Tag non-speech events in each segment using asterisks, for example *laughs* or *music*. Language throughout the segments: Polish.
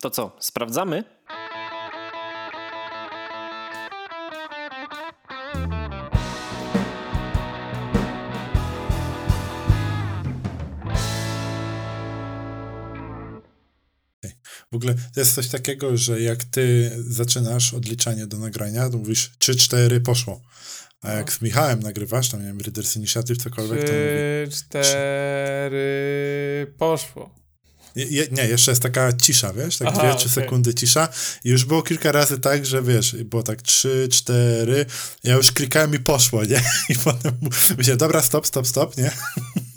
To co, sprawdzamy? W ogóle to jest coś takiego, że jak ty zaczynasz odliczanie do nagrania, to mówisz 3-4 poszło. A jak z Michałem nagrywasz, tam nie wiem, Readers Initiative, cokolwiek, to mówi... 3, 4, poszło. Je, nie, jeszcze jest taka cisza, wiesz, tak Aha, dwie, trzy okej. sekundy cisza i już było kilka razy tak, że wiesz, było tak trzy, cztery, ja już klikałem i poszło, nie? *laughs* I potem myślałem, dobra, stop, stop, stop, nie?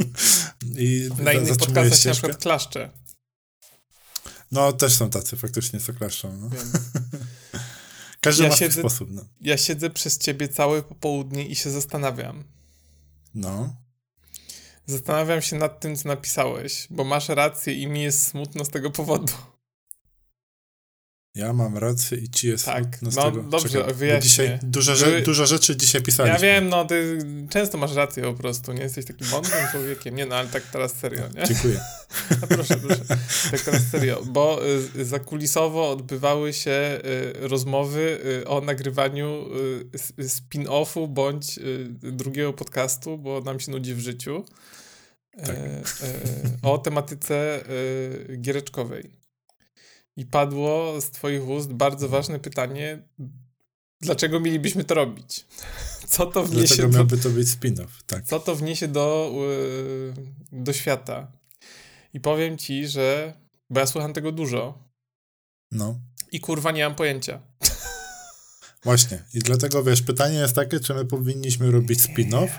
*laughs* I Na innych podcastach się na przykład klaszcze. No, też są tacy, faktycznie, co klaszczą, no. *laughs* Każdy Ja ma swój siedzę- sposób, no. Ja siedzę przez ciebie całe popołudnie i się zastanawiam. No, Zastanawiam się nad tym, co napisałeś, bo masz rację i mi jest smutno z tego powodu. ja mam rację i ci jest Tak, smutno z no tego. dobrze, Czekaj, wyjaśnię. dzisiaj rze- dużo rzeczy dzisiaj pisaliśmy. Ja wiem, no ty często masz rację po prostu, nie jesteś takim mądrym człowiekiem. Nie no, ale tak teraz serio, nie? Dziękuję. A *laughs* proszę, proszę. Tak teraz serio, bo y, zakulisowo odbywały się y, rozmowy y, o nagrywaniu spin-offu bądź drugiego podcastu, bo nam się nudzi w życiu. Tak. E, e, o tematyce y, giereczkowej. I padło z twoich ust bardzo ważne pytanie, dlaczego mielibyśmy to robić? *laughs* Co to wniesie Dlaczego do, miałby to być spin-off? Tak. co to wniesie do, do świata. I powiem ci, że. Bo ja słucham tego dużo No. i kurwa nie mam pojęcia. *laughs* Właśnie. I dlatego, wiesz, pytanie jest takie, czy my powinniśmy robić spin-off,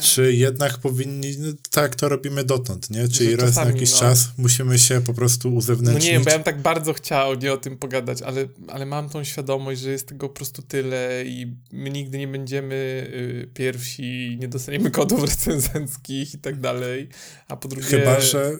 czy jednak powinni, no, tak to robimy dotąd, nie? Czyli Że raz na jakiś no. czas musimy się po prostu No uzewnętrznić. nie wiem, bo ja bym tak bardzo chciał nie o tym pogadać, ale, ale mam tą świadomość, że jest tego po prostu tyle i my nigdy nie będziemy y, pierwsi, nie dostaniemy *laughs* kodów recenzenckich i tak dalej. A po drugie, Chyba, że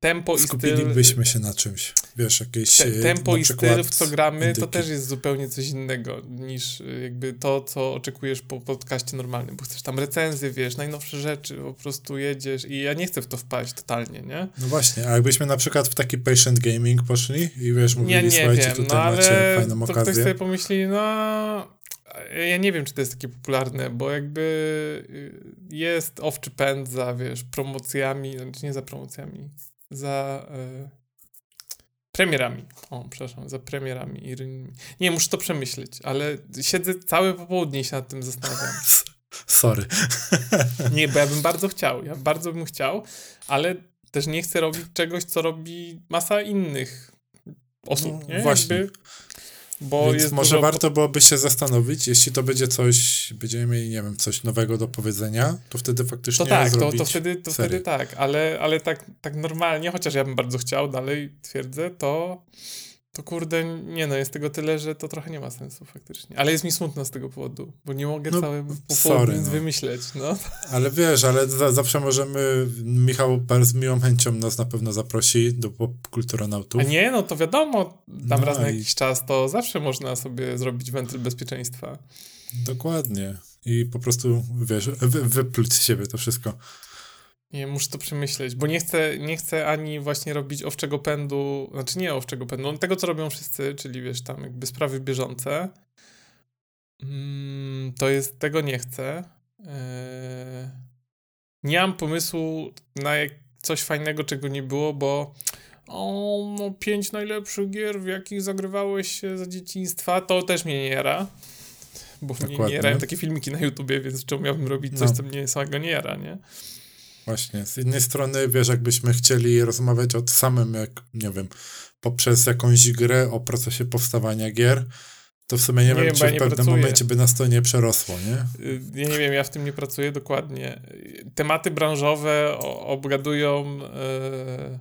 tempo i styl. skupilibyśmy się na czymś. Wiesz, jakieś Te, e, tempo i styl, w co gramy, to indyki. też jest zupełnie coś innego niż y, jakby to, co oczekujesz po podcaście normalnym, bo chcesz tam recenzje, wiesz, najnowsze rzeczy, po prostu jedziesz i ja nie chcę w to wpaść totalnie, nie? No właśnie, a jakbyśmy na przykład w taki patient gaming poszli i wiesz, mówili, Ja nie słuchajcie, wiem, tutaj no macie fajną to ktoś okazję. sobie pomyśli, no ja nie wiem, czy to jest takie popularne, bo jakby y, jest owczy pęd za, wiesz, promocjami, znaczy nie za promocjami, za y, premierami. O, przepraszam, za premierami. i rynnymi. Nie, muszę to przemyśleć, ale siedzę całe popołudnie i się nad tym zastanawiam. *laughs* Sorry. *laughs* Nie, bo ja bym bardzo chciał, ja bardzo bym chciał, ale też nie chcę robić czegoś, co robi masa innych osób, No, nie? właśnie. Jakby, bo Więc może dużo warto byłoby się zastanowić, jeśli to będzie coś, będziemy mieli, nie wiem, coś nowego do powiedzenia, to wtedy faktycznie To tak, to, to, wtedy, to serię. wtedy tak, ale, ale tak, tak normalnie, chociaż ja bym bardzo chciał, dalej twierdzę, to, to kurde, nie no, jest tego tyle, że to trochę nie ma sensu faktycznie. Ale jest mi smutno z tego powodu, bo nie mogę No, całe sorry, no. wymyśleć, no. Ale wiesz, ale za, zawsze możemy, Michał z miłą chęcią nas na pewno zaprosi do popkulturonautów. A nie, no to wiadomo, tam No raz na i- jakiś czas to zawsze można sobie zrobić wentyl bezpieczeństwa. Dokładnie. I po prostu, wiesz, wy, wypluć z siebie to wszystko. Nie, muszę to przemyśleć, bo nie chcę, nie chcę ani właśnie robić owczego pędu, znaczy nie owczego pędu, no tego co robią wszyscy, czyli wiesz, tam jakby sprawy bieżące. Mm, to jest, tego nie chcę. Eee, nie mam pomysłu na jak, coś fajnego, czego nie było, bo o, no pięć najlepszych gier, w jakich zagrywałeś się za dzieciństwa, to też mnie nie jara. Bo mnie nie jarają takie filmiki na YouTubie, więc czemu miałbym robić coś, No. co mnie samego nie jara, nie? Właśnie. Z jednej strony, wiesz, jakbyśmy chcieli rozmawiać o samym, jak, nie wiem, poprzez jakąś grę o procesie powstawania gier, to w sumie nie, Nie wiem, wiem, czy ja w pewnym pracuję. momencie by nas to nie przerosło, nie? Y, Ja nie wiem, ja w tym nie pracuję dokładnie. Tematy branżowe obgadują. e,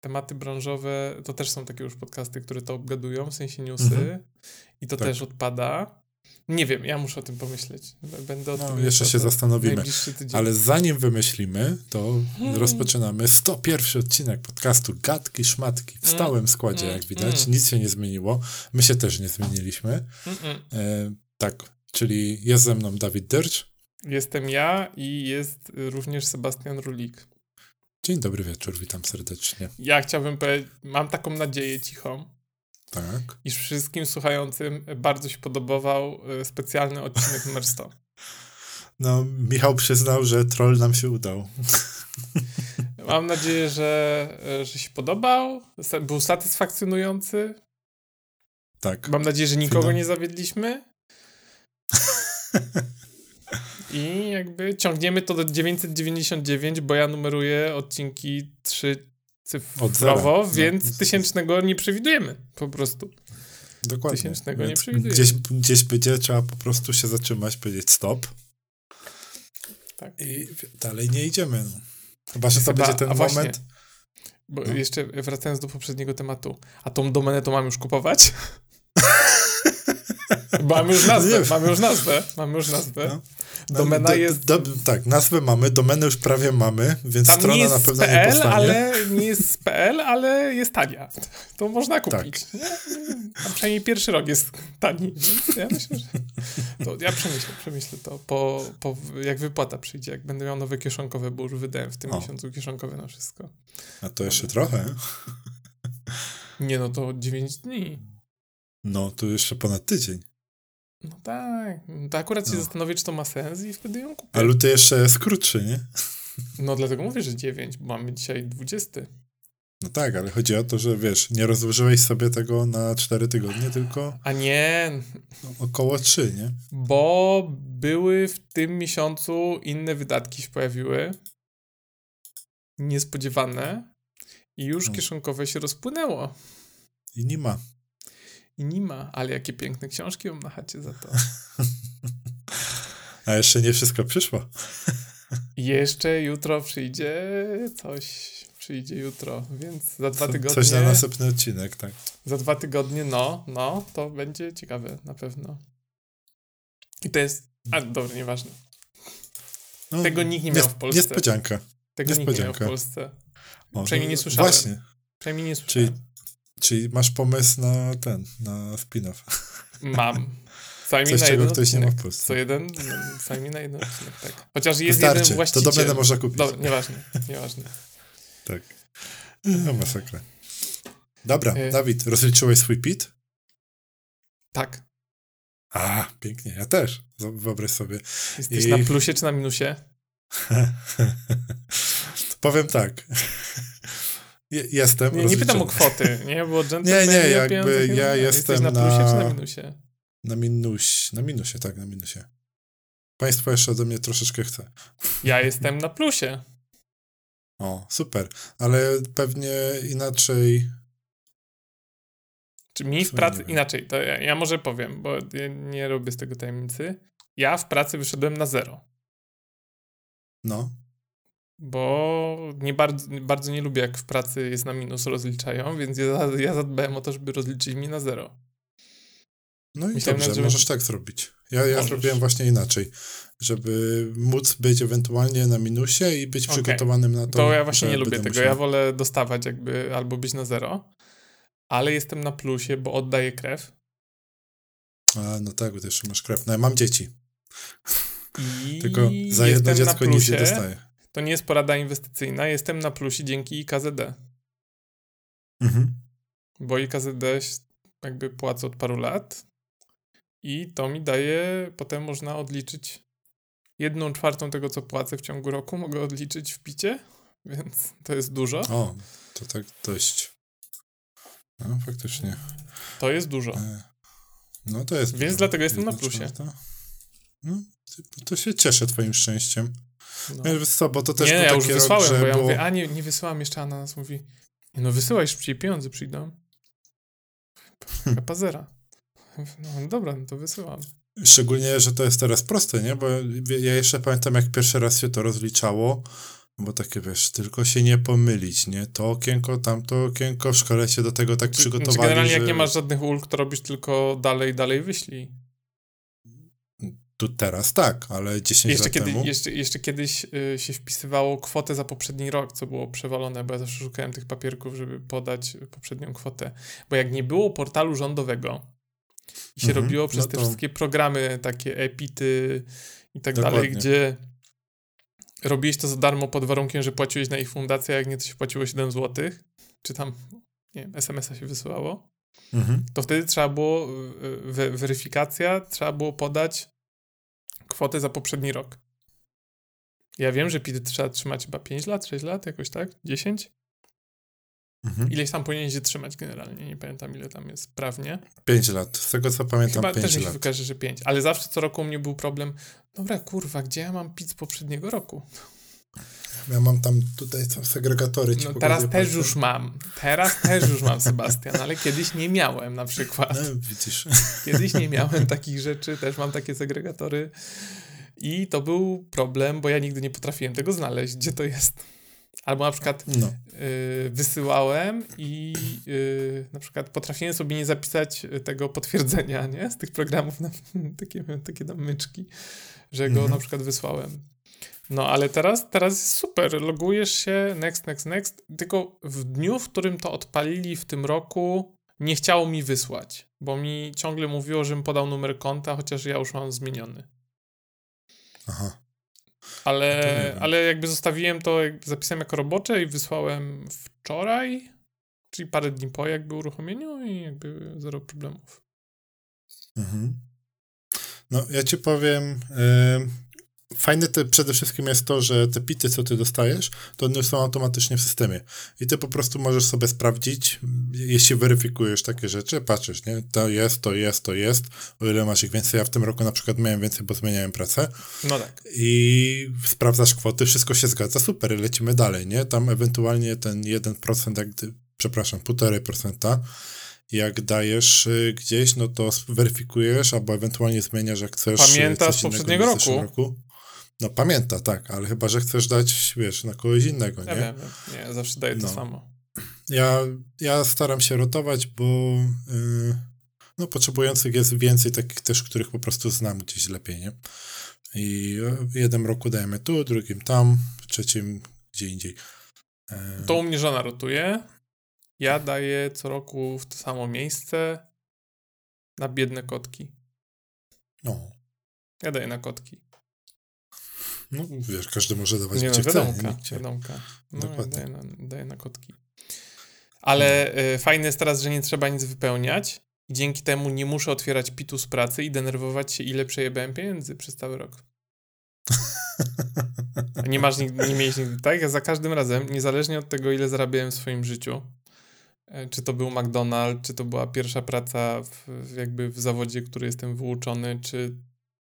tematy branżowe to też są takie już podcasty, które to obgadują, w sensie newsy. Mhm. I to Tak. też odpada. Nie wiem, ja muszę o tym pomyśleć. Będę o No, tym jeszcze się to zastanowimy. Ale zanim wymyślimy, to Hmm. rozpoczynamy 101 odcinek podcastu Gadki Szmatki w Mm. stałym składzie, Mm. jak widać. Mm. Nic się nie zmieniło. My się też nie zmieniliśmy. E, tak, czyli jest ze mną Dawid Dyrcz. Jestem ja i jest również Sebastian Rulik. Dzień dobry wieczór, witam serdecznie. Ja chciałbym powiedzieć, mam taką nadzieję cichą, Tak. iż wszystkim słuchającym bardzo się podobał e, specjalny odcinek numer 100. *laughs* No, Michał przyznał, że troll nam się udał. *laughs* Mam nadzieję, że, e, że się podobał, był satysfakcjonujący. Tak. Mam nadzieję, że nikogo Finał. nie zawiedliśmy. *laughs* I jakby ciągniemy to do 999, bo ja numeruję odcinki 3 Od cyfrowo, zera. więc No. tysięcznego nie przewidujemy po prostu. Dokładnie. Tysięcznego nie Więc przewiduję. Gdzieś, gdzieś będzie trzeba po prostu się zatrzymać, powiedzieć stop Tak. i dalej nie idziemy. No. Chyba, że to Chyba- będzie ten właśnie, moment. Bo No. jeszcze wracając do poprzedniego tematu, a tą domenę to mam już kupować? *laughs* Mamy już nazwę, mamy już nazwę, mamy już nazwę. No. Domena do, jest... Do, tak, nazwę mamy, domenę już prawie mamy, więc Tam strona na pewno nie powstanie. ale nie jest z PL, ale jest tania. To można Tak. kupić. Nie? A przynajmniej pierwszy rok jest tani. Ja myślę, że to ja przemyślę, przemyślę to, po, po, jak wypłata przyjdzie, jak będę miał nowe kieszonkowe, bo już wydałem w tym O. miesiącu kieszonkowe na wszystko. A to jeszcze trochę. Nie no, to 9 dni. No, to jeszcze ponad tydzień. No tak. No To akurat się No. zastanowię, czy to ma sens i wtedy ją kupię. A luty jeszcze jest krótszy, nie? No dlatego mówię, że 9, bo mamy dzisiaj 20. No tak, ale chodzi o to, że wiesz, nie rozłożyłeś sobie tego na 4 tygodnie, tylko A nie, około 3, nie? bo były w tym miesiącu inne wydatki się pojawiły. Niespodziewane. I już No. kieszonkowe się rozpłynęło. I nie ma. I nie ma, ale jakie piękne książki mam na chacie za to. *laughs* A jeszcze nie wszystko przyszło. *laughs* Jeszcze jutro przyjdzie coś. Przyjdzie jutro, więc za dwa Co- tygodnie. Coś na następny odcinek, tak. Za dwa tygodnie, no, no, to będzie ciekawe na pewno. I to jest. A dobra, nieważne. No, Tego nikt nie miał w Polsce. Niespodzianka. Tego nikt nie miał w Niespodzianka. Polsce. Przynajmniej nie słyszałem. Właśnie. Przynajmniej nie słyszałem. czyli masz pomysł na ten, na spin-off. Mam. *laughs* Przynajmniej Coś, na czego ktoś nie ma w Polsce. Co jeden, przynajmniej na jeden odcinek, tak. Chociaż jest Wystarczy. jeden To właściciel. domenę można kupić. Dobra, nieważne, nieważne. Tak. No, masakra. Dobra, E. Dawid, rozliczyłeś swój PIT? Tak. A, pięknie, ja też. Wyobraź sobie. Jesteś I- na plusie czy na minusie? *laughs* Powiem tak. Je- Jestem. Nie, nie pytam o kwoty, nie? Bo *laughs* Nie, nie, jakby ja rozmawia. jestem na plusie na- czy na minusie? Na minusie. Na minusie, tak, na minusie. Państwo jeszcze ode mnie troszeczkę chce. Ja jestem na plusie. O, super. Ale pewnie inaczej. Czy mi w pracy... Inaczej, to ja, ja może powiem, bo ja nie robię z tego tajemnicy. Ja w pracy wyszedłem na zero. No. Bo nie bardzo, bardzo nie lubię, jak w pracy jest na minus rozliczają, więc ja, ja zadbałem o to, żeby rozliczyć mi na zero. No i Myślałem, dobrze, że- możesz tak zrobić. Ja, ja Możesz. zrobiłem właśnie inaczej. Żeby móc być ewentualnie na minusie i być Okej. przygotowanym na to. To ja właśnie nie lubię tego. musiał- Ja wolę dostawać jakby albo być na zero, ale jestem na plusie, bo oddaję krew. A, no tak, bo jeszcze masz krew. No ja mam dzieci. I Tylko za jedno dziecko nic nie plusie. dostaję. To nie jest porada inwestycyjna. Jestem na plusie dzięki KZD. Mhm. Bo IKZD jakby płacę od paru lat i to mi daje, potem można odliczyć jedną czwartą tego, co płacę w ciągu roku, mogę odliczyć w picie, więc to jest dużo. O, to tak dość. No, faktycznie. To jest dużo. E, No to jest. Więc dużo. dlatego jestem na plusie. czwarta. No, to się cieszę twoim szczęściem. No. Wiesz co, bo to też nie, był ja już wysłałem, rok, bo ja było... mówię, a nie, nie wysyłam jeszcze, a na nas mówi, no wysyłaj szybciej, pieniądze przyjdą. Pazera. No dobra, no to wysyłam. Szczególnie, że to jest teraz proste, nie? Bo ja jeszcze pamiętam, jak pierwszy raz się to rozliczało, bo takie, wiesz, tylko się nie pomylić, nie? To okienko, tamto okienko, w szkole się do tego tak Czy- przygotowali, generalnie że jak nie masz żadnych ulg, to robisz tylko dalej, dalej wyślij. Tu teraz tak, ale 10 Jeszcze, lat kiedy, temu... jeszcze, jeszcze kiedyś y, się wpisywało kwotę za poprzedni rok, co było przewalone, bo ja zawsze szukałem tych papierków, żeby podać poprzednią kwotę. Bo jak nie było portalu rządowego i się Mhm, robiło przez no te to- wszystkie programy, takie EPITy i tak Dokładnie. dalej, gdzie robiłeś to za darmo pod warunkiem, że płaciłeś na ich fundację, jak nie to się płaciło 7 zł, czy tam, nie wiem, SMS-a się wysyłało, Mhm. to wtedy trzeba było, y, we, weryfikacja, trzeba było podać kwotę za poprzedni rok. Ja wiem, że PIT trzeba trzymać chyba 5 lat, 6 lat, jakoś tak, 10? Mhm. Ileś tam powinien się trzymać generalnie, nie pamiętam ile tam jest prawnie. 5 lat. Z tego co pamiętam, Chyba 5 też mi się lat. wykaże, że 5, ale zawsze co roku u mnie był problem, dobra kurwa, gdzie ja mam PIT z poprzedniego roku? Ja mam tam tutaj są segregatory. No teraz też już mam, teraz też już mam, Sebastian, ale kiedyś nie miałem na przykład. No, widzisz. Kiedyś nie miałem takich rzeczy, też mam takie segregatory. I to był problem, bo ja nigdy nie potrafiłem tego znaleźć, gdzie to jest. Albo na przykład No. y, wysyłałem i y, na przykład potrafiłem sobie nie zapisać tego potwierdzenia, nie? Z tych programów, na, *laughs* takie, takie tam myczki, że go Mhm. na przykład wysłałem. No, ale teraz, teraz jest super. Logujesz się, next, next, next. Tylko w dniu, w którym to odpalili w tym roku, nie chciało mi wysłać, bo mi ciągle mówiło, żebym podał numer konta, chociaż ja już mam zmieniony. Aha. No Ale, wiem. ale jakby zostawiłem to, jakby zapisałem jako robocze i wysłałem wczoraj, czyli parę dni po jakby uruchomieniu i jakby zero problemów. Mhm. No, ja ci powiem, e, fajne te, przede wszystkim jest to, że te pity, co ty dostajesz, to one są automatycznie w systemie. I ty po prostu możesz sobie sprawdzić, jeśli weryfikujesz takie rzeczy, patrzysz, nie? To jest, to jest, to jest, o ile masz ich więcej. Ja w tym roku na przykład miałem więcej, bo zmieniałem pracę. No tak. i sprawdzasz kwoty, wszystko się zgadza, super, lecimy dalej, nie? Tam ewentualnie ten 1%, jak, przepraszam, 1,5%, jak dajesz y, gdzieś, no to weryfikujesz, albo ewentualnie zmieniasz, jak chcesz. y, Pamięta coś z innego poprzedniego zeszłym roku. No pamięta, tak, ale chyba, że chcesz dać, wiesz, na kogoś innego, Ja nie? wiem, wiem. nie, zawsze daję to No. samo. Ja, ja staram się rotować, bo y, no, potrzebujących jest więcej takich też, których po prostu znam gdzieś lepiej, nie? I w jednym roku dajemy tu, drugim tam, w trzecim gdzie indziej. E, To u mnie żona rotuje. Ja daję co roku w to samo miejsce na biedne kotki. No, Ja daję na kotki. No, wiesz, każdy może dawać Nie no, gdzie chce. nie? wiadomka, cię- wiadomka. No, Dokładnie. daję na, daję na kotki. Ale y, fajne jest teraz, że nie trzeba nic wypełniać. Dzięki temu nie muszę otwierać pitu z pracy i denerwować się, ile przejebałem pieniędzy przez cały rok. Nie masz nigdy, nie miałeś nigdy tak? Ja za każdym razem, niezależnie od tego, ile zarabiałem w swoim życiu, e, czy to był McDonald's, czy to była pierwsza praca w jakby w zawodzie, który jestem wyuczony, czy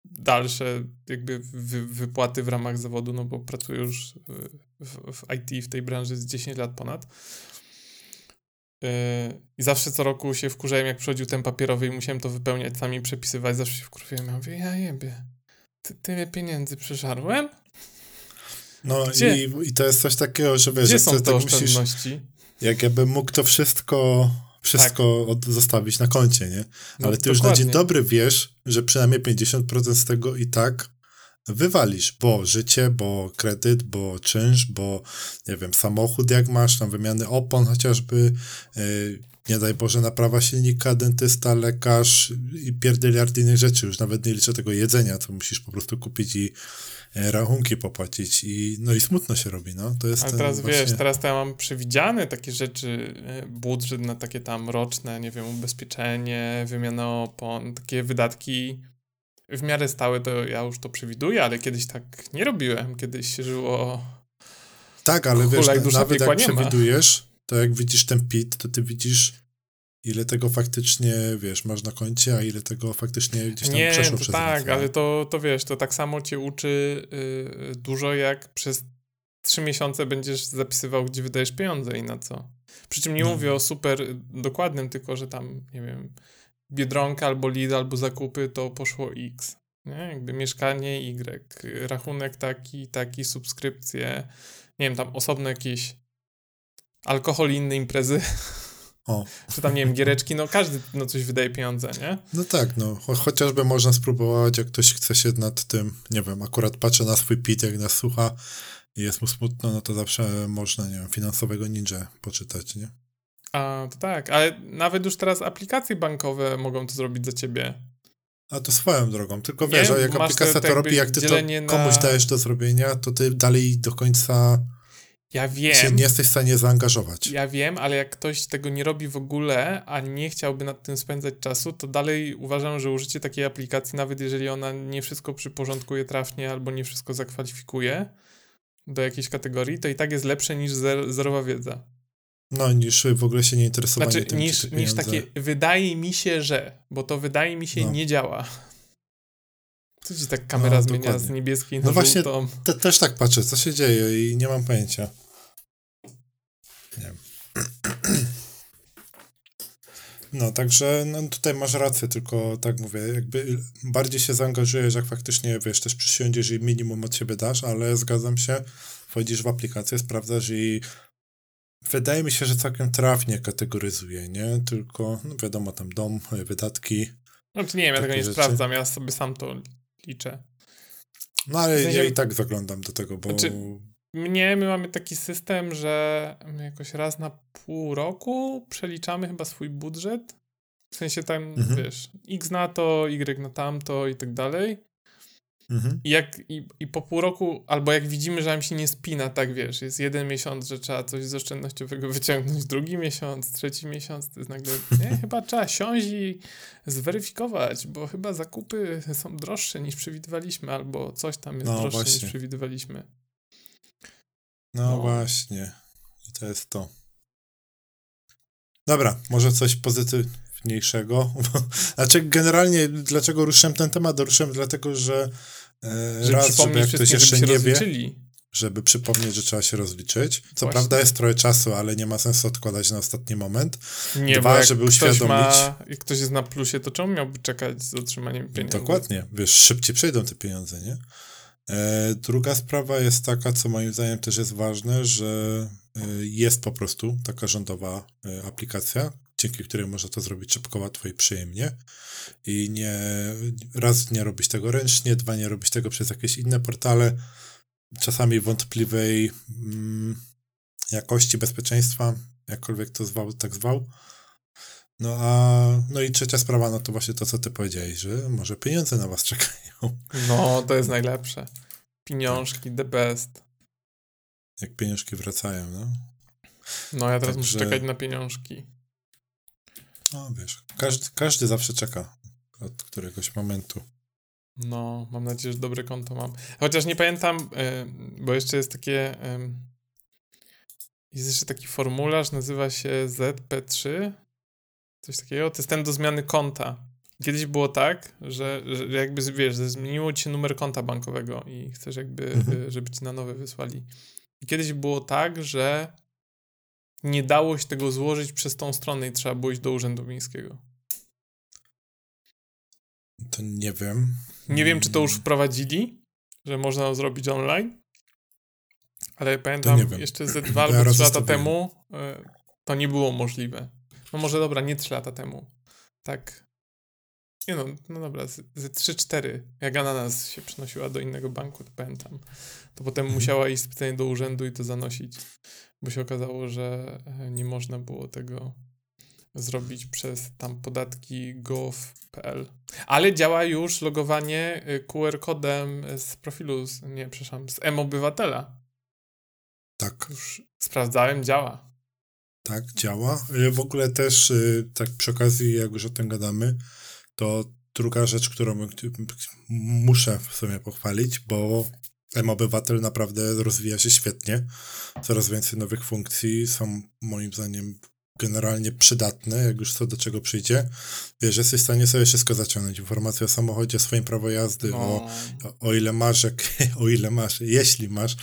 dalsze jakby wy, wypłaty w ramach zawodu, no bo pracuję już w, w, IT, w tej branży z 10 lat ponad. Yy, I zawsze co roku się wkurzałem, jak przychodził ten papierowy i musiałem to wypełniać, sami przepisywać. Zawsze się wkurwiałem. Ja mówię, ja jebie, ty, tyle pieniędzy przeżarłem? No i, i to jest coś takiego, że wiesz, Gdzie są ty te tak musisz, oszczędności? jak ja bym mógł to wszystko, wszystko od, zostawić na koncie, nie? No, Ale ty już na dzień dobry wiesz, że przynajmniej 50% z tego i tak wywalisz, bo życie, bo kredyt, bo czynsz, bo nie wiem, samochód jak masz, tam wymiany opon chociażby, yy, nie daj Boże, naprawa silnika, dentysta, lekarz i pierdyliard innych rzeczy. Już nawet nie liczę tego jedzenia, co musisz po prostu kupić i rachunki popłacić i no i smutno się robi, no. To jest Ale teraz właśnie... wiesz, teraz to ja mam przewidziane takie rzeczy, y, budżet na takie tam roczne, nie wiem, ubezpieczenie, wymiana opon, takie wydatki w miarę stałe to ja już to przewiduję, ale kiedyś tak nie robiłem. Kiedyś się żyło... Tak, ale wiesz, na- nawet jak przewidujesz, to jak widzisz ten PIT, to ty widzisz ile tego faktycznie, wiesz, masz na koncie, a ile tego faktycznie gdzieś tam Nie, przeszło przez tak, ale to, to wiesz, to tak samo cię uczy y, dużo, jak przez trzy miesiące będziesz zapisywał, gdzie wydajesz pieniądze i na co. Przy czym nie No. mówię o super dokładnym, tylko że tam, nie wiem, Biedronka albo Lidl albo zakupy, to poszło X. Nie? Jakby mieszkanie Y, rachunek taki, taki, subskrypcje, nie wiem, tam osobno jakieś alkohol i inne imprezy, *laughs* O, czy tam, nie wiem, giereczki, no każdy no coś wydaje pieniądze, nie? no tak, no, cho chociażby można spróbować, jak ktoś chce się nad tym, nie wiem, akurat patrzę na swój PIT, jak nas słucha i jest mu smutno, no to zawsze można, nie wiem, finansowego ninja poczytać, nie? A, to tak, ale nawet już teraz aplikacje bankowe mogą to zrobić za ciebie. A to swoją drogą, tylko wiesz, Nie, jak aplikacja to robi, jak ty to dzielenie na- komuś dajesz do zrobienia, to ty dalej do końca Ja się wiem, nie jesteś w stanie zaangażować. ja wiem, ale jak ktoś tego nie robi w ogóle, a nie chciałby nad tym spędzać czasu, to dalej uważam, że użycie takiej aplikacji, nawet jeżeli ona nie wszystko przyporządkuje trafnie albo nie wszystko zakwalifikuje do jakiejś kategorii, to i tak jest lepsze niż zer zerowa wiedza. No, niż w ogóle się nie interesowanie Znaczy, tym, niż, niż takie, wydaje mi się, że, bo to wydaje mi się No. nie działa. Co ci tak kamera No, zmienia z niebieskiej na No właśnie- żółtą? Te, też tak patrzę, co się dzieje i nie mam pojęcia. No, także no, tutaj masz rację, tylko tak mówię, jakby bardziej się zaangażujesz, jak faktycznie, wiesz, też przysiądziesz i minimum od siebie dasz, ale zgadzam się, wchodzisz w aplikację, sprawdzasz i wydaje mi się, że całkiem trafnie kategoryzuje, nie? Tylko, no wiadomo, tam dom, wydatki, Znaczy nie wiem, ja tego nie rzeczy. sprawdzam, ja sobie sam to liczę. no ale W sensie- ja i tak zaglądam do tego, bo... Znaczy, Mnie, my mamy taki system, że my jakoś raz na pół roku przeliczamy chyba swój budżet. W sensie tam, Mhm. wiesz, X na to, Y na tamto i tak dalej. Mhm. I, jak, i, I po pół roku, albo jak widzimy, że nam się nie spina, tak wiesz, jest jeden miesiąc, że trzeba coś z oszczędnościowego *laughs* wyciągnąć, drugi miesiąc, trzeci miesiąc, to jest nagle, nie, *laughs* chyba trzeba siąść i zweryfikować, bo chyba zakupy są droższe niż przewidywaliśmy, albo coś tam jest No, droższe niż właśnie. przewidywaliśmy. No, No. właśnie. I to jest to. Dobra, może coś pozytywniejszego. znaczy, generalnie, dlaczego ruszyłem ten temat? Ruszyłem dlatego, że e, Żeby raz, żeby jak ktoś jeszcze nie wie, żeby przypomnieć, że trzeba się rozliczyć. Co Właśnie. prawda jest trochę czasu, ale nie ma sensu odkładać na ostatni moment. Nie, Dwa, bo żeby ktoś uświadomić- Ma, jak ktoś jest na plusie, to czemu miałby czekać z otrzymaniem pieniędzy? Dokładnie, wiesz, szybciej przejdą te pieniądze, nie? E, druga sprawa jest taka, co moim zdaniem też jest ważne, że e, jest po prostu taka rządowa e, aplikacja, dzięki której można to zrobić szybko, łatwo i przyjemnie. I nie raz nie robić tego ręcznie, dwa nie robić tego przez jakieś inne portale, czasami wątpliwej mm, jakości bezpieczeństwa, jakkolwiek to zwał, tak zwał. No a no i trzecia sprawa, no to właśnie to, co ty powiedziałeś, że może pieniądze na was czekają. No, to jest najlepsze. Pieniążki, the best. Jak pieniążki wracają, no. No, ja teraz muszę Także- czekać na pieniążki. No wiesz, każdy, każdy zawsze czeka od któregoś momentu. No, mam nadzieję, że dobre konto mam. Chociaż nie pamiętam, y, bo jeszcze jest takie. ym, Jest jeszcze taki formularz, nazywa się ZP3. Coś takiego. To jest ten do zmiany konta. Kiedyś było tak, że, że jakby wiesz, że zmieniło ci się numer konta bankowego i chcesz jakby, Mhm. y, żeby ci na nowe wysłali. I kiedyś było tak, że nie dało się tego złożyć przez tą stronę i trzeba było iść do Urzędu Miejskiego. To nie wiem. Nie wiem, czy to już Mm, wprowadzili, że można zrobić online, ale pamiętam jeszcze ze *clears throat* dwa albo trzy lata temu y, to nie było możliwe. No może dobra, nie trzy lata temu. Tak. Nie no, no dobra, z- ze 3-4. Jak ananas się przenosiła do innego banku, to pamiętam. To potem Mhm. musiała iść specjalnie do urzędu i to zanosić, bo się okazało, że e, nie można było tego zrobić przez tam podatki gov.pl. Ale działa już logowanie y, QR kodem z profilu, z, nie, przepraszam, z M-Obywatela. Tak, Już sprawdzałem, działa. Tak, działa. W ogóle też, y, tak przy okazji, jak już o tym gadamy, to druga rzecz, którą muszę w sumie pochwalić, bo M-Obywatel naprawdę rozwija się świetnie. Coraz więcej nowych funkcji są moim zdaniem generalnie przydatne, jak już co do czego przyjdzie. Wiesz, jesteś w stanie sobie wszystko zaciągnąć. Informacje o samochodzie, swoim prawo jazdy, o No, o- o ile masz, jak, *laughs* o ile masz, jeśli masz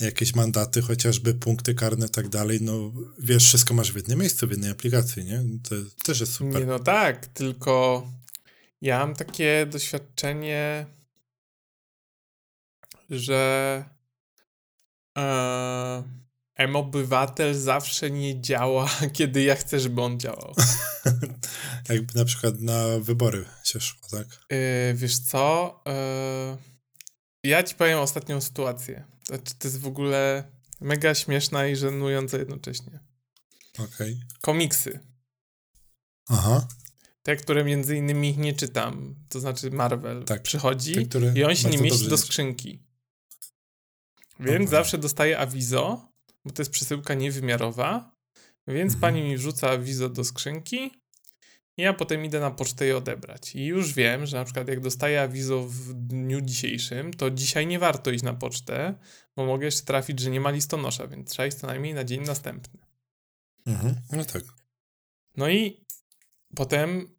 jakieś mandaty, chociażby punkty karne i tak dalej, no wiesz, wszystko masz w jednym miejscu, w jednej aplikacji, nie? To też jest super. nie no tak, tylko ja mam takie doświadczenie, że e, M-Obywatel zawsze nie działa, *laughs* kiedy ja chcę, żeby on działał. *laughs* Jakby na przykład na wybory się szło, tak? Yy, wiesz co? Yy, ja ci powiem ostatnią sytuację. Znaczy, to jest w ogóle mega śmieszna i żenująca jednocześnie. Okej. Komiksy. Aha. te, które między innymi nie czytam, to znaczy Marvel Tak, przychodzi te, i on się nie mieści do skrzynki. Więc Dobra. zawsze dostaję awizo, bo to jest przesyłka niewymiarowa, więc Mhm. pani mi wrzuca awizo do skrzynki i ja potem idę na pocztę je odebrać. I już wiem, że na przykład jak dostaję awizo w dniu dzisiejszym, to dzisiaj nie warto iść na pocztę, bo mogę jeszcze trafić, że nie ma listonosza, więc trzeba iść co najmniej na dzień następny. Mhm. No tak. No i potem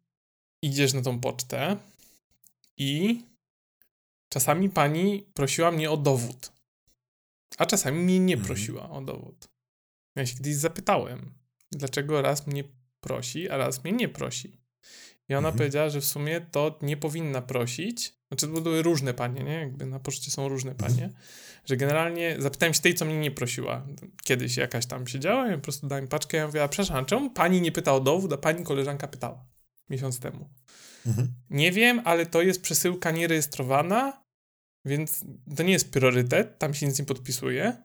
idziesz na tą pocztę i czasami pani prosiła mnie o dowód, a czasami mnie nie Mhm. prosiła o dowód. Ja się kiedyś zapytałem, dlaczego raz mnie prosi, a raz mnie nie prosi. I ona Mhm. powiedziała, że w sumie to nie powinna prosić. Znaczy, to były różne panie, nie? Jakby na poczcie są różne Mhm. panie. Że generalnie zapytałem się tej, co mnie nie prosiła. Kiedyś jakaś tam siedziała, ja po prostu dałem paczkę, ja mówię, a przepraszam, czemu pani nie pyta o dowód, a pani koleżanka pytała miesiąc temu. Mhm. Nie wiem, ale to jest przesyłka nierejestrowana, więc to nie jest priorytet, tam się nic nie podpisuje.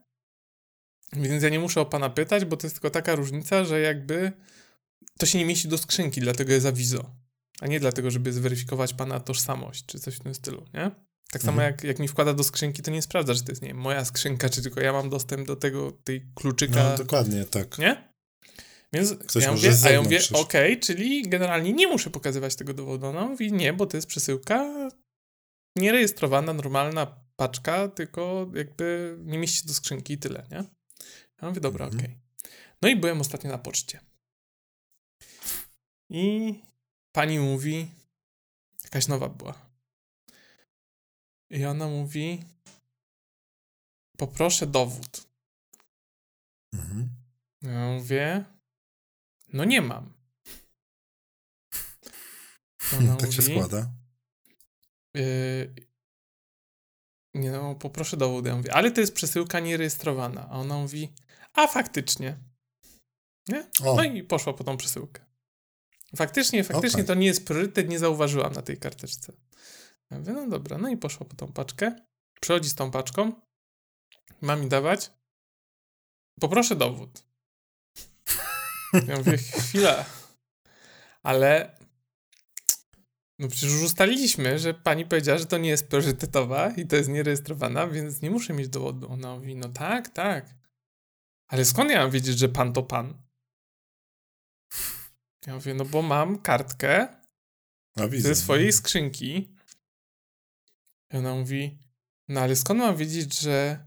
Więc ja nie muszę o pana pytać, bo to jest tylko taka różnica, że jakby to się nie mieści do skrzynki, dlatego jest awizo. A nie dlatego, żeby zweryfikować pana tożsamość, czy coś w tym stylu, nie? Tak samo Mhm. jak, jak mi wkłada do skrzynki, to nie sprawdza, że to jest, nie wiem, moja skrzynka, czy tylko ja mam dostęp do tego, tej kluczyka, No dokładnie tak. nie? Więc Ktoś ja mówię, a ja mówię, okej, czyli generalnie nie muszę pokazywać tego dowodu. Ona mówi, nie, bo to jest przesyłka nierejestrowana, normalna paczka, tylko jakby nie mieści się do skrzynki i tyle, nie? Ja mówię, dobra, Mhm. okej. No i byłem ostatnio na poczcie. I pani mówi, jakaś nowa była. I ona mówi, poproszę dowód. Mhm. Ja mówię, no nie mam. *laughs* Ona tak się mówi, składa. Y, nie no, poproszę dowód. Ja mówię, ale to jest przesyłka nierejestrowana. A ona mówi, a faktycznie. Nie? O, No i poszła po tą przesyłkę. Faktycznie, faktycznie Okej. to nie jest priorytet, nie zauważyłam na tej karteczce. Ja mówię, no dobra, no i poszła po tą paczkę. Przychodzi z tą paczką. Ma mi dawać. Poproszę dowód. Ja mówię, chwila. Ale no przecież już ustaliliśmy, że pani powiedziała, że to nie jest priorytetowa i to jest nierejestrowana, więc nie muszę mieć dowodu. Ona mówi, no tak, tak. Ale skąd ja mam wiedzieć, że pan to pan? Ja mówię, no bo mam kartkę widzę. ze swojej skrzynki. I ona mówi, no ale skąd mam wiedzieć, że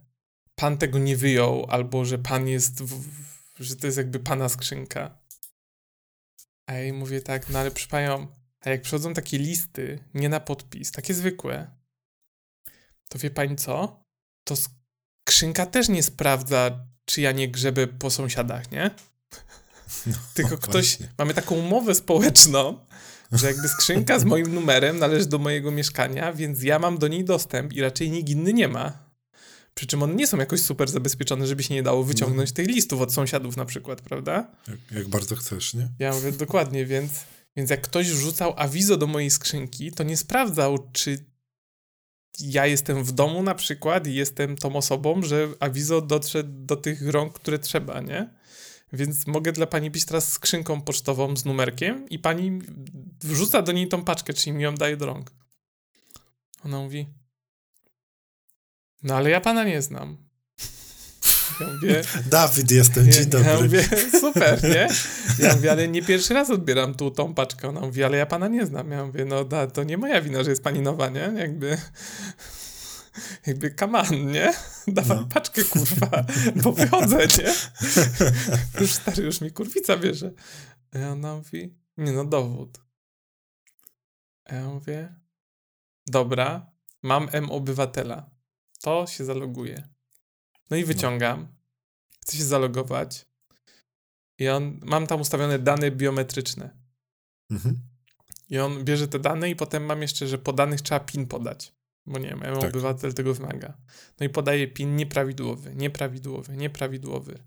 pan tego nie wyjął, albo że pan jest, w, w, że to jest jakby pana skrzynka? A ja jej mówię tak, no ale proszę panią, a jak przychodzą takie listy, nie na podpis, takie zwykłe, to wie pani co? To skrzynka też nie sprawdza, czy ja nie grzebę po sąsiadach, nie? Tylko *laughs* ktoś, właśnie. mamy taką umowę społeczną, że jakby skrzynka z moim numerem należy do mojego mieszkania, więc ja mam do niej dostęp i raczej nikt inny nie ma. Przy czym one nie są jakoś super zabezpieczone, żeby się nie dało wyciągnąć tych listów od sąsiadów na przykład, prawda? Jak, jak bardzo chcesz, nie? Ja mówię dokładnie, więc, więc jak ktoś wrzucał awizo do mojej skrzynki, to nie sprawdzał, czy ja jestem w domu na przykład i jestem tą osobą, że awizo dotrze do tych rąk, które trzeba, nie? Więc mogę dla pani być teraz skrzynką pocztową z numerkiem i pani wrzuca do niej tą paczkę, czyli mi ją daje do rąk. Ona mówi, no ale ja pana nie znam. Ja mówię, Dawid jestem, dzień dobry. Ja mówię, super, nie? *laughs* Ja mówię, ale nie pierwszy raz odbieram tu tą paczkę. Ona mówi, ale ja pana nie znam. Ja mówię, no da, to nie moja wina, że jest pani nowa, nie? Jakby, jakby kaman, nie? Dawaj No. paczkę, kurwa, bo wychodzę, nie? Już stary, już mi kurwica bierze. A ja ona mówi, nie no, dowód. A ja mówię, dobra, mam M obywatela. To się zaloguje. No i wyciągam. Chcę się zalogować. I on, mam tam ustawione dane biometryczne. Mhm. I on bierze te dane i potem mam jeszcze, że po danych trzeba PIN podać. Bo nie wiem, Tak. obywatel tego wymaga. No i podaje PIN nieprawidłowy, nieprawidłowy, nieprawidłowy.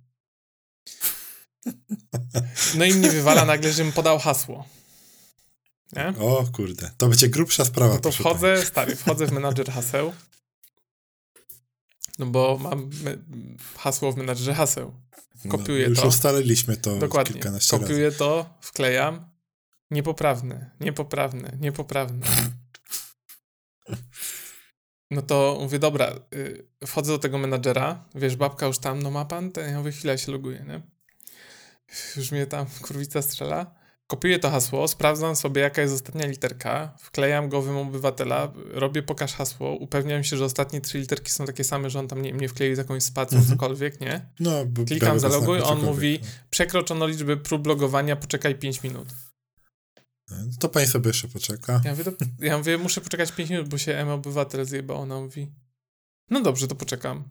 No i mnie wywala *laughs* nagle, żebym podał hasło. Nie? O kurde, to będzie grubsza sprawa. No to wchodzę, stary, wchodzę w menadżer haseł. No bo mam hasło w menadżerze haseł. pani. kopiuję no, Już to. ustaliliśmy to Dokładnie. kilkanaście Kopiuję to, wklejam. Niepoprawne, niepoprawne, niepoprawne. No to mówię, dobra, y, wchodzę do tego menadżera, wiesz, babka już tam, no ma pan ten, ja mówię, chwilę się loguję, nie? Już mnie tam kurwica strzela. Kopiuję to hasło, sprawdzam sobie, jaka jest ostatnia literka, wklejam go w obywatela, robię pokaż hasło, upewniam się, że ostatnie trzy literki są takie same, że on tam nie, nie wkleił z jakąś spacją, mhm. cokolwiek, nie? No, Klikam zaloguj, on mówi, no. przekroczono liczbę prób logowania, poczekaj 5 minut. To pani sobie jeszcze poczeka. Ja mówię, to, ja mówię muszę poczekać 5 minut, bo się M obywatel zjebał. Ona mówi, no dobrze, to poczekam.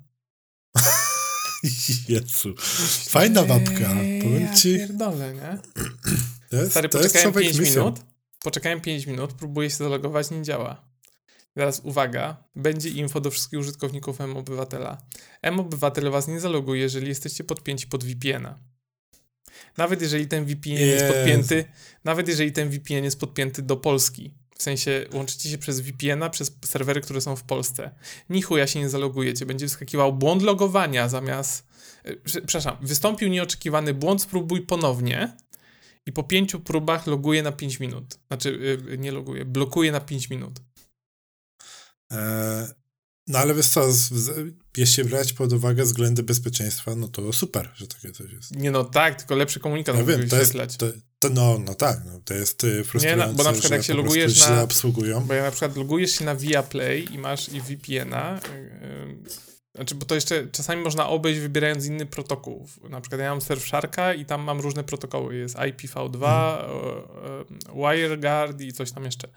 *laughs* Jezu. Fajna babka, powiem ci. Ja pierdolę, nie? *clears throat* Jest, Stary, poczekałem 5 minut, poczekałem 5 minut, próbuję się zalogować, nie działa. Teraz uwaga, będzie info do wszystkich użytkowników M-Obywatela. M-Obywatel was nie zaloguje, jeżeli jesteście podpięci pod VPN-a. Nawet jeżeli ten VPN yes. jest podpięty, nawet jeżeli ten VPN jest podpięty do Polski, w sensie łączycie się przez VPN-a, przez serwery, które są w Polsce. Ni ja się nie zalogujecie. Będzie wyskakiwał błąd logowania zamiast... E, przepraszam, wystąpił nieoczekiwany błąd, spróbuj ponownie i po pięciu próbach loguje na 5 minut. Znaczy, e, nie loguje, blokuje na 5 minut. Eee, no ale wiesz co, jeśli brać pod uwagę względy bezpieczeństwa, no to super, że takie coś jest. Nie no tak, tylko lepszy komunikat ja wiem, to jest, to, to, no, no tak, no, to jest frustrujące, nie, no, bo na przykład jak się logujesz na, obsługują. Bo ja na przykład logujesz się na Viaplay i masz i VPN-a, yy, znaczy, bo to jeszcze czasami można obejść wybierając inny protokół. Na przykład ja mam Surfsharka i tam mam różne protokoły. Jest IPv2, hmm. WireGuard i coś tam jeszcze.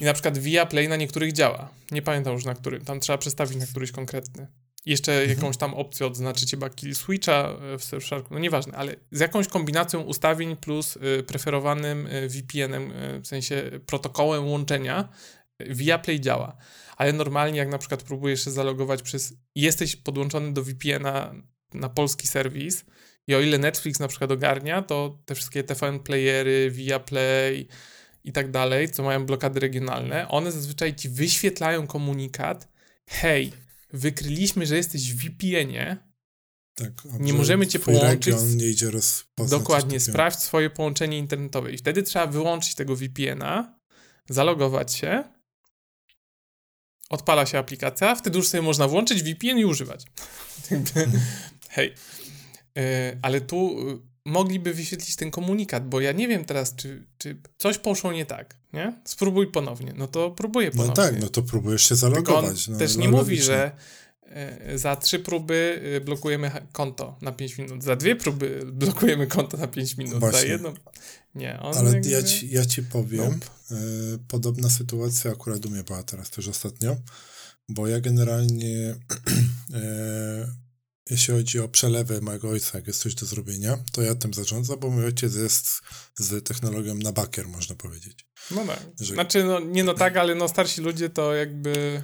I na przykład Viaplay na niektórych działa. Nie pamiętam już na którym. Tam trzeba przestawić na któryś konkretny. Jeszcze mhm. jakąś tam opcję odznaczyć chyba kill switcha e, w Surfsharku, no nieważne, ale z jakąś kombinacją ustawień plus y, preferowanym VPN-em, w sensie protokołem łączenia, Viaplay działa. Ale normalnie jak na przykład próbujesz się zalogować przez... Jesteś podłączony do VPN-a na polski serwis i o ile Netflix na przykład ogarnia, to te wszystkie TVN playery, Viaplay, i tak dalej, co mają blokady regionalne, one zazwyczaj ci wyświetlają komunikat, hej, wykryliśmy, że jesteś w VPN-ie, tak, nie możemy cię połączyć. nie idzie Dokładnie, sprawdź swoje połączenie internetowe. I wtedy trzeba wyłączyć tego VPN-a, zalogować się, odpala się aplikacja, wtedy już sobie można włączyć VPN i używać. *laughs* Hej. Yy, ale tu mogliby wyświetlić ten komunikat, bo ja nie wiem teraz, czy, czy coś poszło nie tak, nie? Spróbuj ponownie. No to próbuję no ponownie. No tak, no to próbujesz się zalogować. No, też nie mówi, że e, za trzy próby e, blokujemy konto na 5 minut, za dwie próby blokujemy konto na 5 minut, Właśnie. za jedną... Nie, on Ale jakby... ja, ci, ja ci powiem, nope. E, podobna sytuacja akurat u mnie była teraz też ostatnio, bo ja generalnie *clears throat* jeśli chodzi o przelewy mojego ojca, jak jest coś do zrobienia, to ja tym zarządzam, bo mój ojciec jest z technologią na bakier, można powiedzieć. No tak. Że... Znaczy, no, nie no tak, ale no starsi ludzie to jakby...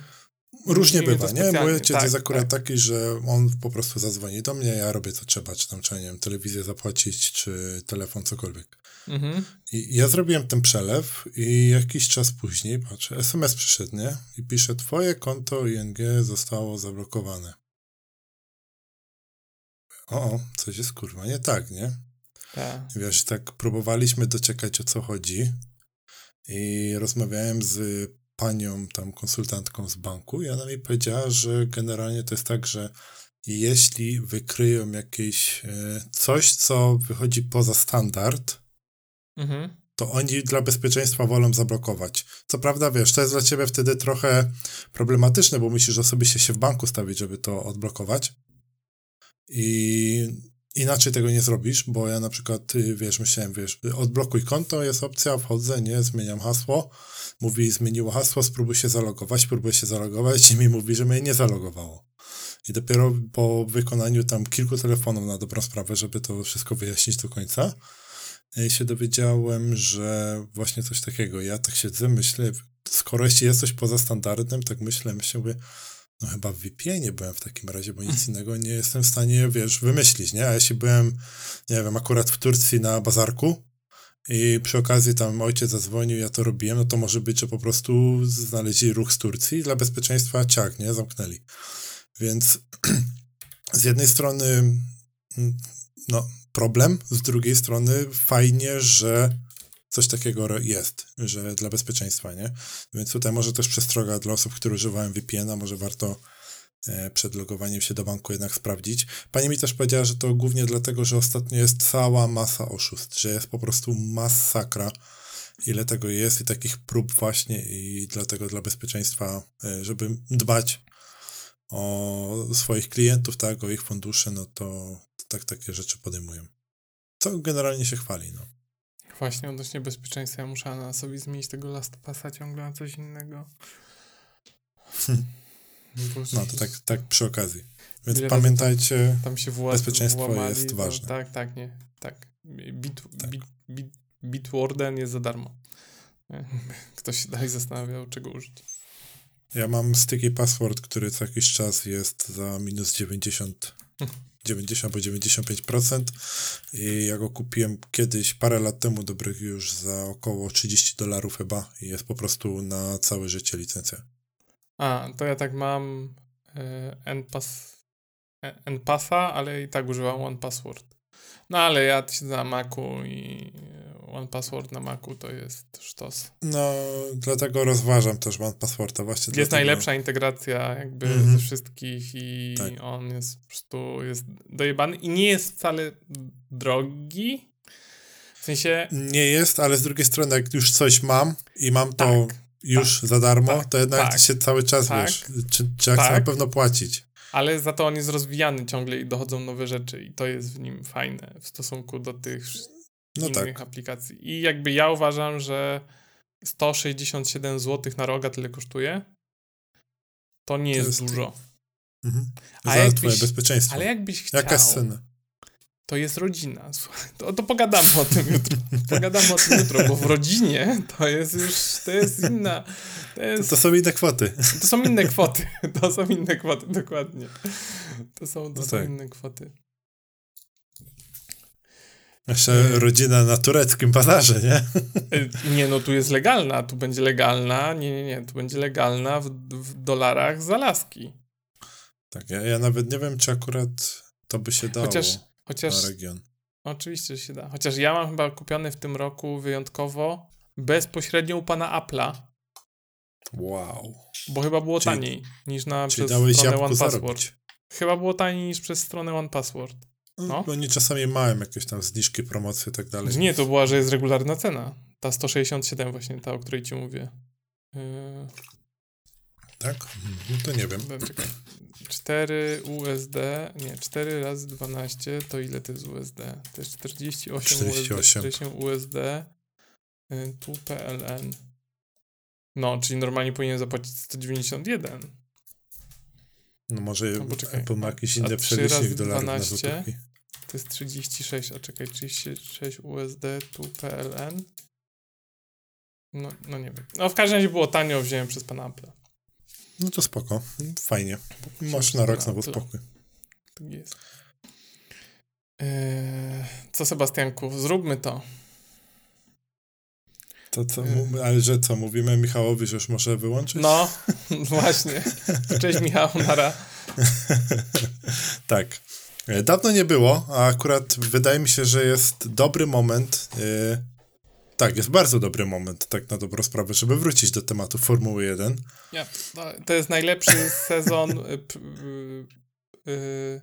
Różnie bywa, nie? Mój ojciec tak, jest akurat tak. taki, że on po prostu zadzwoni do mnie, ja robię co trzeba, czy tam trzeba, nie wiem, telewizję zapłacić, czy telefon, cokolwiek. Mhm. I ja zrobiłem ten przelew i jakiś czas później, patrzę, SMS przyszedł, nie? I pisze, twoje konto ING zostało zablokowane o, coś jest kurwa nie tak, nie? Tak. Wiesz, tak próbowaliśmy doczekać o co chodzi i rozmawiałem z panią tam konsultantką z banku i ona mi powiedziała, że generalnie to jest tak, że jeśli wykryją jakieś e, coś, co wychodzi poza standard, mhm. to oni dla bezpieczeństwa wolą zablokować. Co prawda, wiesz, to jest dla ciebie wtedy trochę problematyczne, bo musisz osobiście się w banku stawić, żeby to odblokować. I inaczej tego nie zrobisz, bo ja na przykład, wiesz, myślałem, wiesz, odblokuj konto, jest opcja, wchodzę, nie, zmieniam hasło, mówi, zmieniło hasło, spróbuj się zalogować, próbuję się zalogować i mi mówi, że mnie nie zalogowało. I dopiero po wykonaniu tam kilku telefonów na dobrą sprawę, żeby to wszystko wyjaśnić do końca, się dowiedziałem, że właśnie coś takiego. Ja tak siedzę, myślę, skoro jeśli jest coś poza standardem, tak myślę, myślę, mówię, no chyba w VPN-ie byłem w takim razie, bo nic mhm. innego nie jestem w stanie, wiesz, wymyślić, nie? A jeśli byłem, nie wiem, akurat w Turcji na bazarku i przy okazji tam ojciec zadzwonił, ja to robiłem, no to może być, że po prostu znaleźli ruch z Turcji i dla bezpieczeństwa ciak, nie? Zamknęli. Więc *clears throat* z jednej strony mm, no, problem, z drugiej strony fajnie, że coś takiego jest, że dla bezpieczeństwa, nie? Więc tutaj może też przestroga dla osób, które używają VPN-a, może warto e, przed logowaniem się do banku jednak sprawdzić. Pani mi też powiedziała, że to głównie dlatego, że ostatnio jest cała masa oszustw, że jest po prostu masakra, ile tego jest i takich prób właśnie i dlatego dla bezpieczeństwa, e, żeby dbać o swoich klientów, tak, o ich fundusze, no to tak takie rzeczy podejmują. Co generalnie się chwali, no. Właśnie odnośnie bezpieczeństwa ja muszę na sobie zmienić tego Last Passa ciągle na coś innego. No to tak, tak przy okazji. Więc pamiętajcie, tam, się włas, bezpieczeństwo włamali, jest ważne. tak, tak, nie. Tak. Bit, tak. Bit, bit, Bitwarden jest za darmo. *laughs* Ktoś się dalej zastanawiał, czego użyć. Ja mam sticky password, który co jakiś czas jest za minus 90 90 *laughs* albo 95% i ja go kupiłem kiedyś, parę lat temu, dobrych już za około 30 dolarów chyba i jest po prostu na całe życie licencja. A, to ja tak mam y, NPass, e, NPassa, ale i tak używam OnePassword. No ale ja siedzę na Macu i One Password na Macu to jest sztos. No, dlatego rozważam też One Passworda właśnie. Jest dlatego... najlepsza integracja jakby mm -hmm. ze wszystkich i tak. on jest po prostu jest dojebany i nie jest wcale drogi. W sensie... Nie jest, ale z drugiej strony jak już coś mam i mam to tak, już tak, za darmo, tak, to jednak tak. się cały czas tak. wiesz, czy, czy ja chcę na pewno płacić ale za to on jest rozwijany ciągle i dochodzą nowe rzeczy i to jest w nim fajne w stosunku do tych no innych tak. aplikacji. I jakby ja uważam, że 167 zł na roga tyle kosztuje, to nie to jest, jest, dużo. Mhm. A Za twoje bezpieczeństwo. Ale jakbyś chciał... Jaka scena? To jest rodzina. Słuchaj, to, to pogadamy o tym jutro. *laughs* Pogadamy o tym jutro, bo w rodzinie to jest już, to jest inna... To, jest, to, to są inne kwoty. To są inne kwoty. To są inne kwoty, dokładnie. To są, to no są tak. inne kwoty. Jeszcze e, rodzina na tureckim bazarze, nie? E, nie, no tu jest legalna, tu będzie legalna, nie, nie, nie, tu będzie legalna w, w dolarach z Alaski. Tak, ja, ja nawet nie wiem, czy akurat to by się dało chociaż, chociaż, na region. Oczywiście, że się da. Chociaż ja mam chyba kupiony w tym roku wyjątkowo bezpośrednio u pana Apple'a. Wow. Bo chyba było czyli, taniej niż na przez stronę One Password. Chyba było taniej niż przez stronę One Password. No. oni czasami mają jakieś tam zniżki, promocje i tak dalej. Nie, to była, że jest regularna cena. Ta 167 właśnie, ta, o której ci mówię. Yy... Tak? No to nie wiem. 4 USD, nie, 4 razy 12 to ile to jest USD? To jest 48, 48. USD, 48 USD, tu PLN. No, czyli normalnie powinien zapłacić 191. No może no, Apple ma jakieś inne przelicznik w dolarach 12, na To jest 36, a czekaj, 36 USD tu PLN. No, no nie wiem. No w każdym razie było tanio, wziąłem przez pana Apple. No to spoko, fajnie. Masz na rok znowu spokój. Tak jest. Eee, co Sebastianku, zróbmy to. To co, ale że co, mówimy Michałowi, że już może wyłączyć? No, *laughs* właśnie. Cześć Michał, nara. *laughs* tak. E, dawno nie było, a akurat wydaje mi się, że jest dobry moment. Yy, tak, jest bardzo dobry moment, tak na dobrą sprawę, żeby wrócić do tematu Formuły 1. Ja, to jest najlepszy *laughs* sezon yy,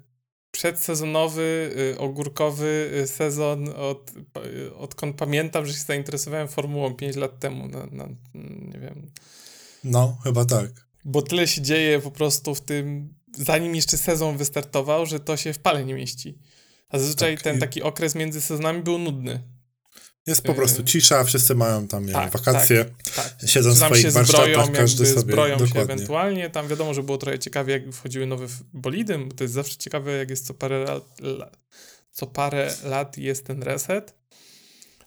przedsezonowy, ogórkowy sezon od, odkąd pamiętam, że się zainteresowałem Formułą 5 lat temu. Na, na, nie wiem. No, chyba tak. Bo tyle się dzieje po prostu w tym zanim jeszcze sezon wystartował, że to się w pale nie mieści. A zazwyczaj tak, ten i... taki okres między sezonami był nudny. Jest po prostu y, cisza, wszyscy mają tam tak, wakacje, tak, tak. siedzą w swoich się warsztatach, zbroją, każdy sobie... zbroją dokładnie. się ewentualnie, tam wiadomo, że było trochę ciekawie, jak wchodziły nowe bolidy, bo to jest zawsze ciekawe, jak jest co parę lat, co parę lat jest ten reset,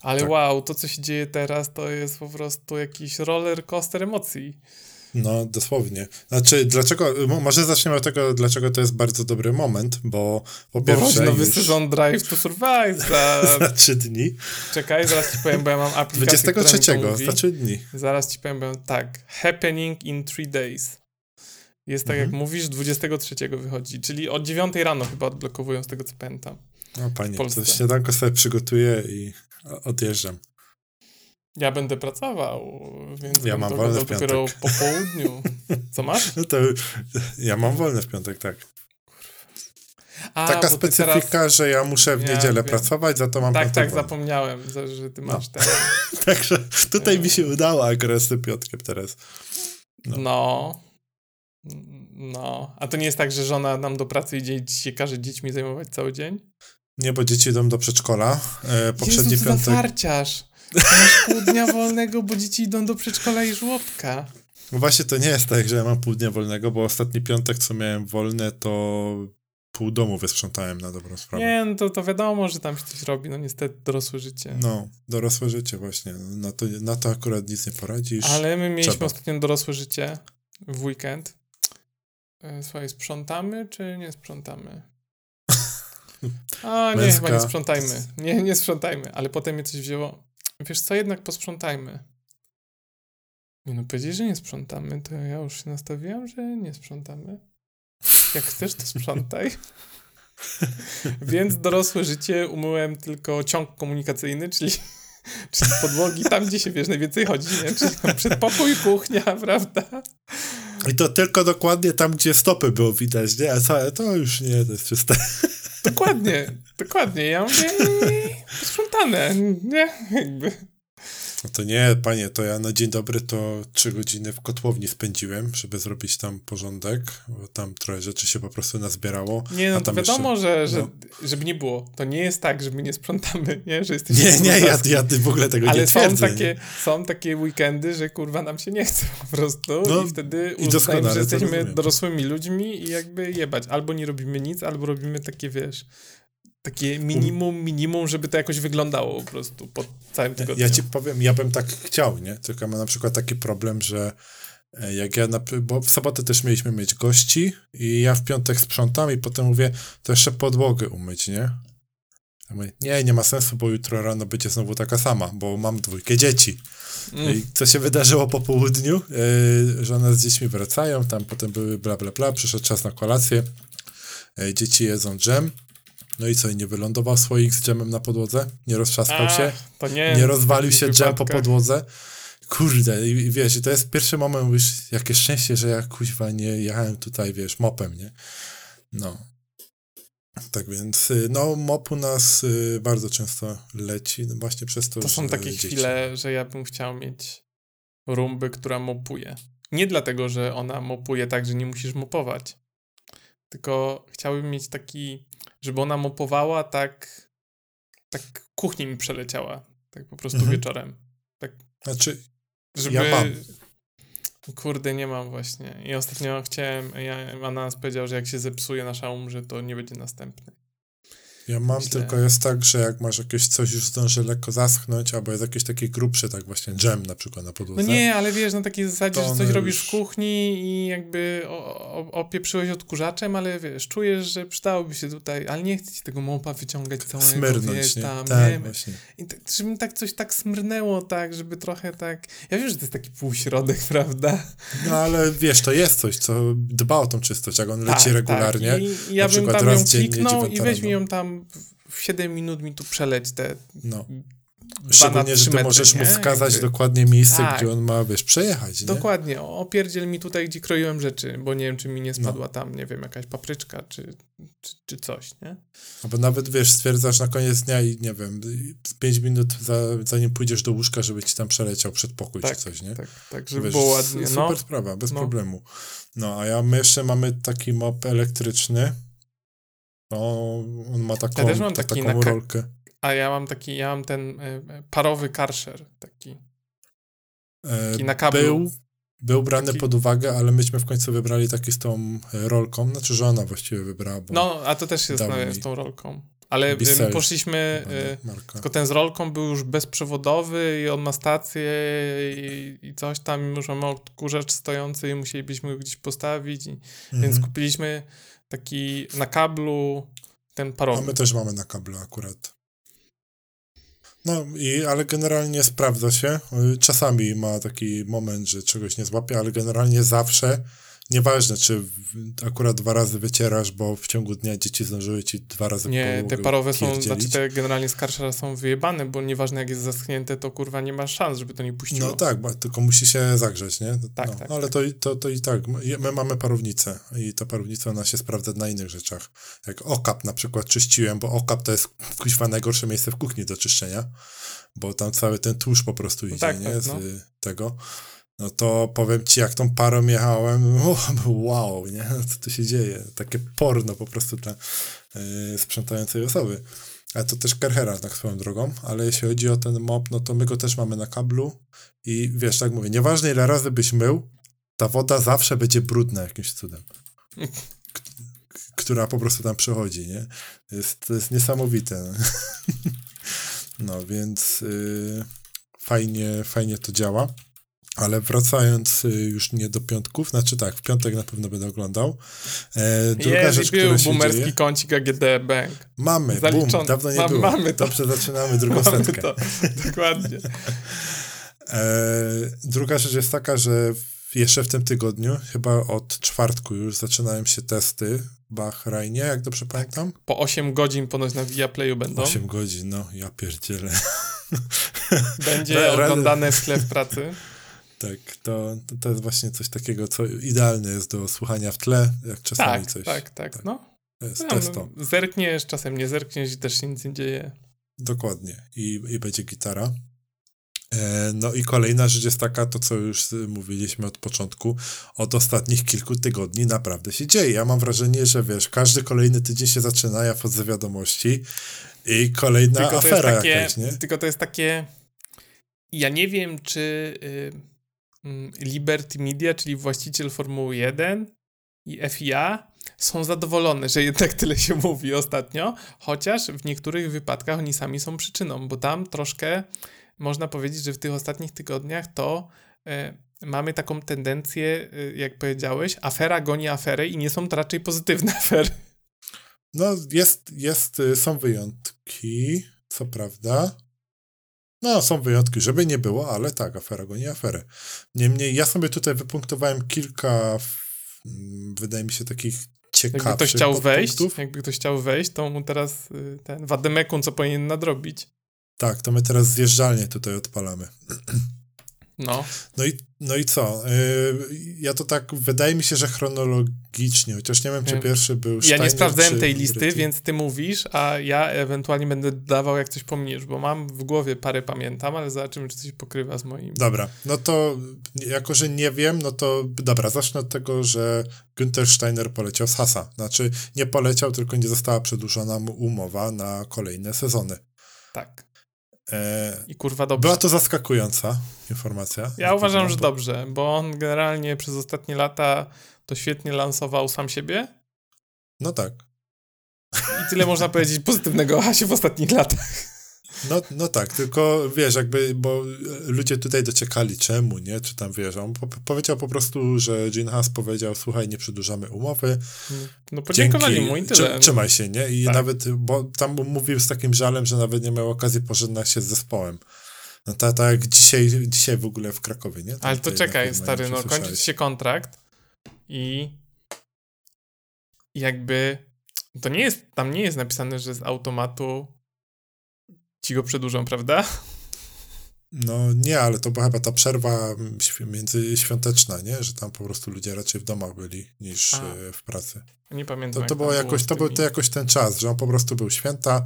ale tak. wow, to co się dzieje teraz, to jest po prostu jakiś roller coaster emocji. No, dosłownie. Znaczy, dlaczego, może zaczniemy od tego, dlaczego to jest bardzo dobry moment, bo po bo pierwsze nowy już... sezon Drive to Survive *laughs* za... za trzy dni. Czekaj, zaraz ci powiem, bo ja mam aplikację, 23, mówi, za trzy dni. Zaraz ci powiem, bo tak, happening in three days. Jest tak, mhm. jak mówisz, 23 wychodzi, czyli od 9 rano chyba odblokowują, z tego co pamiętam. O panie, to śniadanko sobie przygotuję i odjeżdżam. Ja będę pracował, więc Ja mam to wolny w dopiero piątek. po południu. *laughs* Co masz? No to ja mam wolne w piątek, tak. A, Taka specyfika, teraz... że ja muszę w Ja niedzielę wiem. pracować, za to mam Tak, tak, wolny. zapomniałem, że ty No. masz ten. *laughs* Także tutaj mi się udało akurat z tym piątkiem teraz. No. No. No. A to nie jest tak, że żona nam do pracy idzie i się każe dziećmi zajmować cały dzień? Nie, bo dzieci idą do przedszkola. E, poprzedni Jezu, piątek. farciarz. Masz pół dnia wolnego, bo dzieci idą do przedszkola i żłobka. No właśnie to nie jest tak, że ja mam pół dnia wolnego, bo ostatni piątek, co miałem wolne, to pół domu wysprzątałem na dobrą sprawę. Nie, no to, to wiadomo, że tam się coś robi, no niestety dorosłe życie. No, dorosłe życie właśnie. Na to, na to akurat nic nie poradzisz. Ale my mieliśmy Trzeba. ostatnio dorosłe życie w weekend. E, Słuchaj, sprzątamy czy nie sprzątamy? *laughs* A nie, Męska. chyba nie sprzątajmy. Nie, nie sprzątajmy, ale potem mnie coś wzięło. Wiesz co, jednak posprzątajmy. Nie no, powiedzieć, że nie sprzątamy, to ja już się nastawiłam, że nie sprzątamy. Jak chcesz, to sprzątaj. *laughs* Więc dorosłe życie umyłem tylko ciąg komunikacyjny, czyli, czyli podłogi tam, gdzie się wiesz, najwięcej chodzi, nie? Czyli tam przedpokój, kuchnia, prawda? I to tylko dokładnie tam, gdzie stopy było widać, nie? A całe to już nie, to jest czyste. Dokładnie, dokładnie. Ja mówię, posprzątane, nie? Jakby. No to nie, panie, to ja na dzień dobry to trzy godziny w kotłowni spędziłem, żeby zrobić tam porządek, bo tam trochę rzeczy się po prostu nazbierało. Nie, no to wiadomo, jeszcze- że, że, no. żeby nie było. To nie jest tak, że my nie sprzątamy, *laughs* nie? Że jesteśmy Nie, nie, ja, ja w ogóle tego Ale nie są twierdzę. takie, nie? są takie weekendy, że kurwa nam się nie chce po prostu No, i wtedy i uznajemy, że jesteśmy dorosłymi ludźmi i jakby jebać. Albo nie robimy nic, albo robimy takie, wiesz, takie minimum, minimum, żeby to jakoś wyglądało po prostu po całym tygodniu. Ja ci powiem, ja bym tak chciał, nie? Tylko mam na przykład taki problem, że e, jak ja, na, bo w sobotę też mieliśmy mieć gości i ja w piątek sprzątam i potem mówię, to jeszcze podłogę umyć, nie? Ja mówię, nie, nie ma sensu, bo jutro rano będzie znowu taka sama, bo mam dwójkę dzieci. Mm. I co się wydarzyło po południu? Yy, żona z dziećmi wracają, tam potem były bla bla bla, przyszedł czas na kolację, yy, dzieci jedzą dżem, no i co, i nie wylądował słoik z dżemem na podłodze? Nie roztrzaskał się? Nie, Nie rozwalił się dżem po podłodze? Kurde, i, wiesz, i to jest pierwszy moment, mówisz, jakie szczęście, że ja kuźwa nie jechałem tutaj, wiesz, mopem, nie? No. Tak więc, y, no, mop u nas y, bardzo często leci, no właśnie przez to, To są takie dzieci. chwile, że ja bym chciał mieć rumbę, która mopuje. Nie dlatego, że ona mopuje tak, że nie musisz mopować. Tylko chciałbym mieć taki, żeby ona mopowała tak, tak kuchni mi przeleciała. Tak po prostu Mhm. wieczorem. Znaczy, Żeby... Ja mam. Kurde, nie mam właśnie. I ostatnio chciałem, ja, Ananas powiedział, że jak się zepsuje nasza umrze, to nie będzie następny. Ja mam, Myślę- tylko jest tak, że jak masz jakieś coś już zdąży lekko zaschnąć, albo jest jakieś takie grubsze, tak właśnie dżem na przykład na podłodze. No nie, ale wiesz, na takiej zasadzie, że coś robisz już- w kuchni i jakby opieprzyłeś odkurzaczem, ale wiesz, czujesz, że przydałoby się tutaj, ale nie chcę ci tego mopa wyciągać całego, Smyrnąć, wiesz, nie? tam, tak, nie? właśnie. I tak, żeby mi tak coś tak smrnęło, tak, żeby trochę tak... Ja wiem, że to jest taki półśrodek, *laughs* prawda? No ale wiesz, to jest coś, co dba o tą czystość, jak on leci tak, regularnie. Tak. I, ja na bym przykład tam raz ją dziennie, kliknął i dziewiąta weź mi rano. ją tam w- w 7 minut mi tu przeleć te No. Szczególnie, że ty metry, możesz mu nie? wskazać Jakby- dokładnie miejsce, Tak. gdzie on ma, wiesz, przejechać, nie? Dokładnie, opierdziel mi tutaj, gdzie kroiłem rzeczy, bo nie wiem, czy mi nie No. spadła tam, nie wiem, jakaś papryczka, czy, czy, czy coś, nie? Albo nawet, wiesz, stwierdzasz na koniec dnia i, nie wiem, z 5 minut za, zanim pójdziesz do łóżka, żeby ci tam przeleciał przedpokój Tak, czy coś, nie? Tak, tak, żeby Wiesz, było ładnie, Super no. sprawa, bez No. problemu. No, a ja, my jeszcze mamy taki mop elektryczny. No, on ma taką, Ja też mam ta, taki taką na rolkę. A ja mam taki, ja mam ten e, e, parowy karszer, taki, E, taki na kablu. Był, był brany Taki- pod uwagę, ale myśmy w końcu wybrali taki z tą rolką. Znaczy, że ona właściwie wybrała, No, a to też zastanawiam mi z tą rolką. Ale Bissell my poszliśmy, marka. tylko ten z rolką był już bezprzewodowy i on ma stację i, i coś tam, i już mamy odkurzacz stojący i musielibyśmy go gdzieś postawić, i, więc Mhm. kupiliśmy taki na kablu ten A parowy. my też mamy na kablu akurat. No, i, ale generalnie sprawdza się. Czasami ma taki moment, że czegoś nie złapie, ale generalnie zawsze Nieważne, czy akurat dwa razy wycierasz, bo w ciągu dnia dzieci zdążyły ci dwa razy Nie, te parowe są, znaczy te generalnie skarsze są wyjebane, bo nieważne jak jest zaschnięte, to kurwa nie ma szans, żeby to nie puściło. No tak, bo, tylko musi się zagrzeć, nie? Tak, no, tak. ale to, to, to i tak, my mamy parownicę i ta parownica ona się sprawdza na innych rzeczach. Jak okap na przykład czyściłem, bo okap to jest kuźwa najgorsze miejsce w kuchni do czyszczenia, bo tam cały ten tłuszcz po prostu idzie, tak, nie? tak, Z no. tego no to powiem ci, jak tą parą jechałem, *laughs* wow, nie? Co tu się dzieje? Takie porno po prostu dla yy, sprzątającej osoby. Ale to też Kerhera, tak swoją drogą, ale jeśli chodzi o ten mop, no to my go też mamy na kablu i wiesz, tak mówię, nieważne ile razy byś mył, ta woda zawsze będzie brudna jakimś cudem. Która po prostu tam przechodzi, nie? Jest, to jest niesamowite. *laughs* no więc yy, fajnie, fajnie to działa. Ale wracając y, już nie do piątków, znaczy tak, w piątek na pewno będę oglądał. E, druga Jest, rzecz, był która się boomerski dzieje, kącik AGD Bank. Mamy, Zaliczony. boom, dawno nie Ma, było. mamy to. Dobrze, zaczynamy drugą Mamy setkę. to, *laughs* dokładnie. E, druga rzecz jest taka, że jeszcze w tym tygodniu, chyba od czwartku już zaczynają się testy w Bahrajnie, jak dobrze pamiętam. Po 8 godzin ponoć na Viaplayu będą. 8 godzin, no, ja pierdzielę. Będzie *laughs* w sklep pracy. Tak, to, to, jest właśnie coś takiego, co idealne jest do słuchania w tle, jak czasami Tak, coś. tak, tak, no. To jest, No, to jest to. no, zerkniesz, czasem nie zerkniesz i też się nic nie dzieje. Dokładnie. I, I będzie gitara. E, no i kolejna rzecz jest taka, to co już mówiliśmy od początku, od ostatnich kilku tygodni naprawdę się dzieje. Ja mam wrażenie, że wiesz, każdy kolejny tydzień się zaczyna, ja wchodzę wiadomości i kolejna Tylko afera takie, jakaś, nie? tylko to jest takie. Ja nie wiem, czy y, mm, Liberty Media, czyli właściciel Formuły 1 i FIA są zadowolone, że jednak tyle się mówi ostatnio, chociaż w niektórych wypadkach oni sami są przyczyną, bo tam troszkę można powiedzieć, że w tych ostatnich tygodniach to y, mamy taką tendencję, y, jak powiedziałeś, afera goni aferę i nie są to raczej pozytywne *laughs* afery. No jest, jest, y, są wyjątki, co prawda. No, są wyjątki, żeby nie było, ale tak, afera go nie aferę. Niemniej ja sobie tutaj wypunktowałem kilka, mm, wydaje mi się, takich ciekawszych Jakby ktoś chciał wejść, jakby ktoś chciał wejść, to mu teraz y, ten wademekun, co powinien nadrobić. Tak, to my teraz zjeżdżalnie tutaj odpalamy. *clears throat* No, No i, no i co? Yy, ja to tak, wydaje mi się, że chronologicznie, chociaż nie wiem, czy Ja- pierwszy był ja Steiner, nie sprawdzałem tej listy, więc ty mówisz, a ja ewentualnie będę dawał, jak coś pominiesz, bo mam w głowie parę pamiętam, ale zobaczymy, czy coś pokrywa z moim. Dobra, no to jako, że nie wiem, no to dobra, zacznę od tego, że Günther Steiner poleciał z Hasa. Znaczy, nie poleciał, tylko nie została przedłużona mu umowa na kolejne sezony. Tak. E, I kurwa dobrze. była to zaskakująca informacja. Ja uważam, że dobrze, bo on generalnie przez ostatnie lata to świetnie lansował sam siebie No tak. i tyle można powiedzieć pozytywnego o Hasie w ostatnich latach. No, no tak, tylko wiesz, jakby, bo ludzie tutaj dociekali czemu, nie? Czy tam wiesz, on po, powiedział po prostu, że Gene Haas powiedział, słuchaj, nie przedłużamy umowy. No podziękowali Dzięki, mu i tyle. Trzy, trzymaj się, nie? I Tak. nawet, bo tam mówił z takim żalem, że nawet nie miał okazji pożegnać się z zespołem. No tak ta, jak dzisiaj, dzisiaj w ogóle w Krakowie, nie? Tam Ale to czekaj, stary, no czy kończy się kontrakt i jakby to nie jest, tam nie jest napisane, że z automatu ci go przedłużą, prawda? No nie, ale to była chyba ta przerwa mm, świ- międzyświąteczna, nie? Że tam po prostu ludzie raczej w domach byli niż A. e, w pracy. Nie pamiętam. To, to, było jakoś, to był to jakoś ten czas, że on po prostu był święta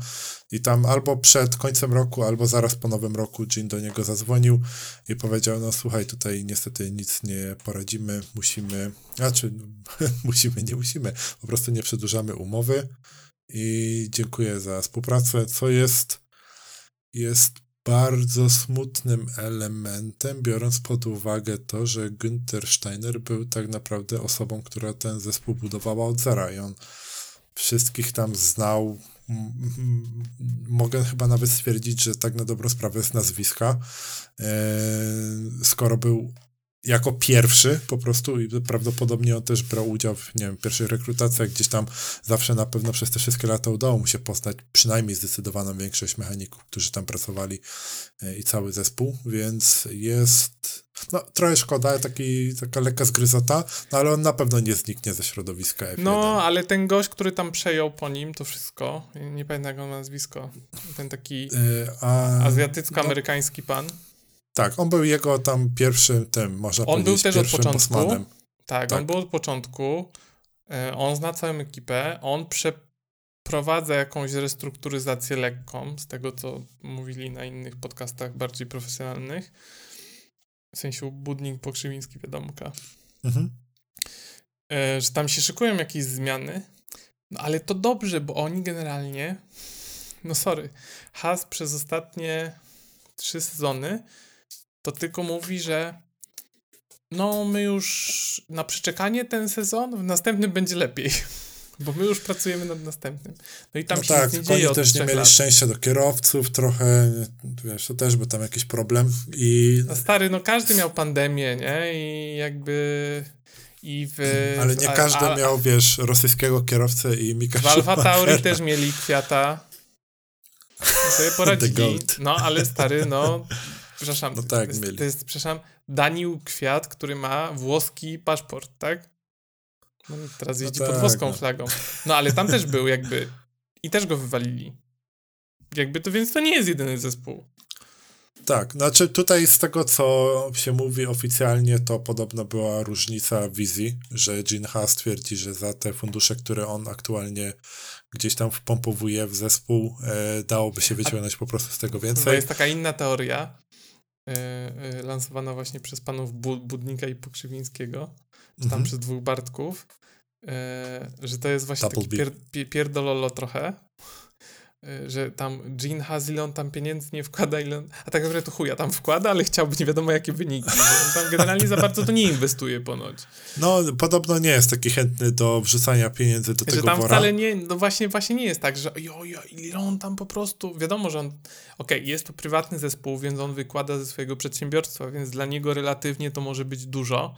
i tam albo przed końcem roku, albo zaraz po nowym roku Jean do niego zadzwonił i powiedział, no słuchaj, tutaj niestety nic nie poradzimy, musimy, znaczy *laughs* musimy, nie musimy, po prostu nie przedłużamy umowy i dziękuję za współpracę, co jest, jest bardzo smutnym elementem, biorąc pod uwagę to, że Günther Steiner był tak naprawdę osobą, która ten zespół budowała od zera i on wszystkich tam znał. Mogę chyba nawet stwierdzić, że tak na dobrą sprawę z nazwiska, e, skoro był jako pierwszy po prostu i prawdopodobnie on też brał udział w nie wiem, pierwszych rekrutacjach, gdzieś tam zawsze na pewno przez te wszystkie lata udało mu się poznać przynajmniej zdecydowaną większość mechaników, którzy tam pracowali e, i cały zespół, więc jest... no trochę szkoda, taki, taka lekka zgryzota, no ale on na pewno nie zniknie ze środowiska F1. No, ale ten gość, który tam przejął po nim to wszystko, nie pamiętam ma nazwisko, ten taki Yy, azjatycko-amerykański pan. Tak, on był jego tam pierwszym, tym, można On był powiedzieć, też od początku. Tak, Tak. on był od początku. e, On zna całą ekipę. On przeprowadza jakąś restrukturyzację lekką, z tego co mówili na innych podcastach bardziej profesjonalnych. W sensie Budnik Pokrzywiński, wiadomka. Mhm. E, Że tam się szykują jakieś zmiany. No ale to dobrze, bo oni generalnie. No sorry. Has przez ostatnie trzy sezony to tylko mówi, że no my już na przeczekanie ten sezon, w następnym będzie lepiej. *laughs* Bo my już pracujemy nad następnym. No i tam no się tak, nic nie dzieje też nie mieli lat. szczęścia do kierowców trochę, wiesz, to też był tam jakiś problem i... No stary, no każdy miał pandemię, nie? I jakby... I w... Ale nie a- każdy a- miał, wiesz, rosyjskiego kierowcę i Mika W Alfa Tauri też mieli kwiata. Sobie *laughs* poradzili. No, ale stary, no... Przepraszam, No to, tak, jest, mieli. to jest, przepraszam, Daniel Kwiat, który ma włoski paszport, tak? No, teraz No jeździ tak, pod włoską no. flagą. No, ale tam też był jakby... I też go wywalili. Jakby to, więc to nie jest jedyny zespół. Tak, znaczy tutaj z tego, co się mówi oficjalnie, to podobno była różnica wizji, że Gene Haas twierdzi, że za te fundusze, które on aktualnie gdzieś tam wpompowuje w zespół, e, dałoby się wyciągnąć po prostu z tego To więcej. jest taka inna teoria, lansowana właśnie przez panów Bu- Budnika i Pokrzywińskiego, czy tam Mhm. przez dwóch Bartków, y, że to jest właśnie Double taki pier, pie- pierdololo trochę, że tam Gene Haas ile on tam pieniędzy nie wkłada, ile on, a tak naprawdę to chuja tam wkłada, ale chciałby nie wiadomo jakie wyniki, on tam generalnie za bardzo to nie inwestuje ponoć. No, podobno nie jest taki chętny do wrzucania pieniędzy do Że tego tam wora. wcale nie, no właśnie, właśnie nie jest tak, że jo, jo, ile on tam po prostu, wiadomo, że on, okej, jest to prywatny zespół, więc on wykłada ze swojego przedsiębiorstwa, więc dla niego relatywnie to może być dużo,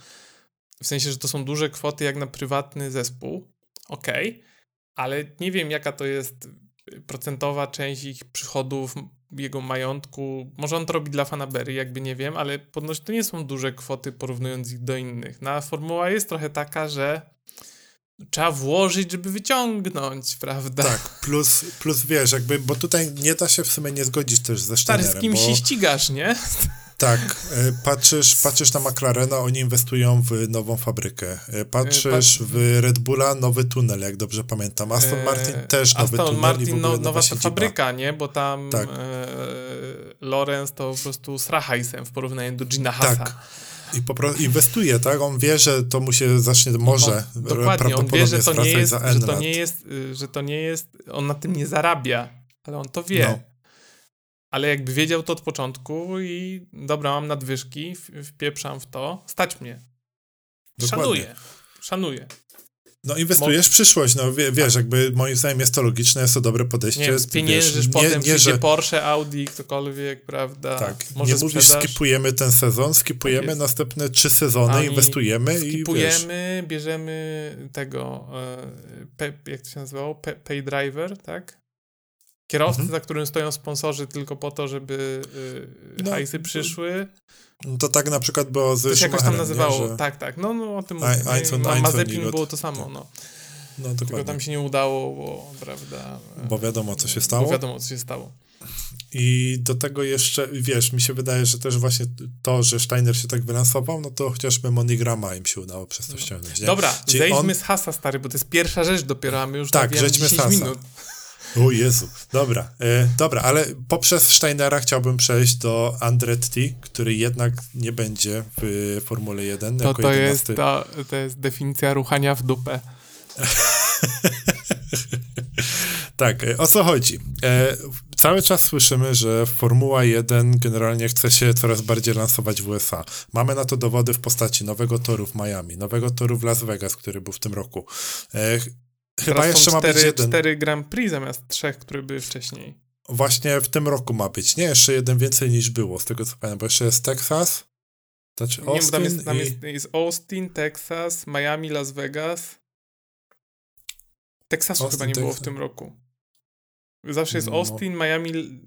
w sensie, że to są duże kwoty jak na prywatny zespół, okej, ale nie wiem jaka to jest procentowa część ich przychodów, jego majątku, może on to robi dla Fanabery, jakby nie wiem, ale podnoś to nie są duże kwoty porównując ich do innych. Na formuła jest trochę taka, że trzeba włożyć, żeby wyciągnąć, prawda? Tak, plus, plus wiesz, jakby, bo tutaj nie da się w sumie nie zgodzić też ze Stary, z kim bo się ścigasz, nie? Tak, e, patrzysz, patrzysz na McLarena, oni inwestują w nową fabrykę. E, Patrzysz pat- w Red Bulla, nowy tunel, jak dobrze pamiętam. Aston Martin E, też nowy Aston tunel i w Martin, no, nowa nowa fabryka, nie? Bo tam Tak. e, Lorenz to po prostu strachajsem w porównaniu do Gina Hasa. Tak. I po prostu inwestuje, tak? On wie, że to mu się zacznie, może on, dokładnie, on wie, że to, nie jest, że to nie jest, y, że to nie jest, on na tym nie zarabia, ale on to wie. No. Ale jakby wiedział to od początku i dobra, mam nadwyżki, wpieprzam w to, stać mnie. Dokładnie. Szanuję. Szanuję. No inwestujesz w przyszłość, no wie, wiesz, jakby moim zdaniem jest to logiczne, jest to dobre podejście. Nie wiem, spieniężysz, wiesz, potem nie, nie, że, Porsche, Audi, ktokolwiek, prawda? tak, Może nie mówisz sprzedaż. skipujemy ten sezon, skipujemy Tak następne trzy sezony, Ani inwestujemy i wiesz, Skipujemy, bierzemy tego, e, jak to się nazywało? Pay driver, tak? Kierowcy, Mhm. za którym stoją sponsorzy tylko po to, żeby y, No, hajsy przyszły. no to tak na przykład było z To się jakoś tam nazywało. Nie, że, Tak, tak. No, no o tym mówię. Ma, Einzon Mazepin było to samo, no. no Tylko tam się nie udało, bo, prawda? e, bo wiadomo co się Bo stało. wiadomo, co się stało. I do tego jeszcze, wiesz, mi się wydaje, że też właśnie to, że Steiner się tak wylansował, no to chociażby Monigrama im się udało przez to ściągnąć. Nie? Dobra, Czyli zejdźmy on- z hasa, stary, bo to jest pierwsza rzecz dopiero, a my już Tak, zejdźmy z 10 hasa. minut. O Jezu, dobra, e, dobra, ale poprzez Steinera chciałbym przejść do Andretti, który jednak nie będzie w Formule 1 To, to, jest, 11. to, jest definicja ruchania w dupę. *laughs* Tak, e, o co chodzi? E, cały czas słyszymy, że Formuła 1 generalnie chce się coraz bardziej lansować w USA. Mamy na to dowody w postaci nowego toru w Miami, nowego toru w Las Vegas, który był w tym roku. E, chyba Teraz jeszcze ma być jeden. cztery Grand Prix zamiast trzech, które były wcześniej. Właśnie w tym roku ma być. Nie, jeszcze jeden więcej niż było, z tego co pamiętam, bo jeszcze jest Texas, znaczy Nie wiem, bo tam, Austin jest, tam i... jest, jest Austin, Texas, Miami, Las Vegas. Teksasu Austin, chyba nie było w tym roku. Zawsze jest No. Austin, Miami...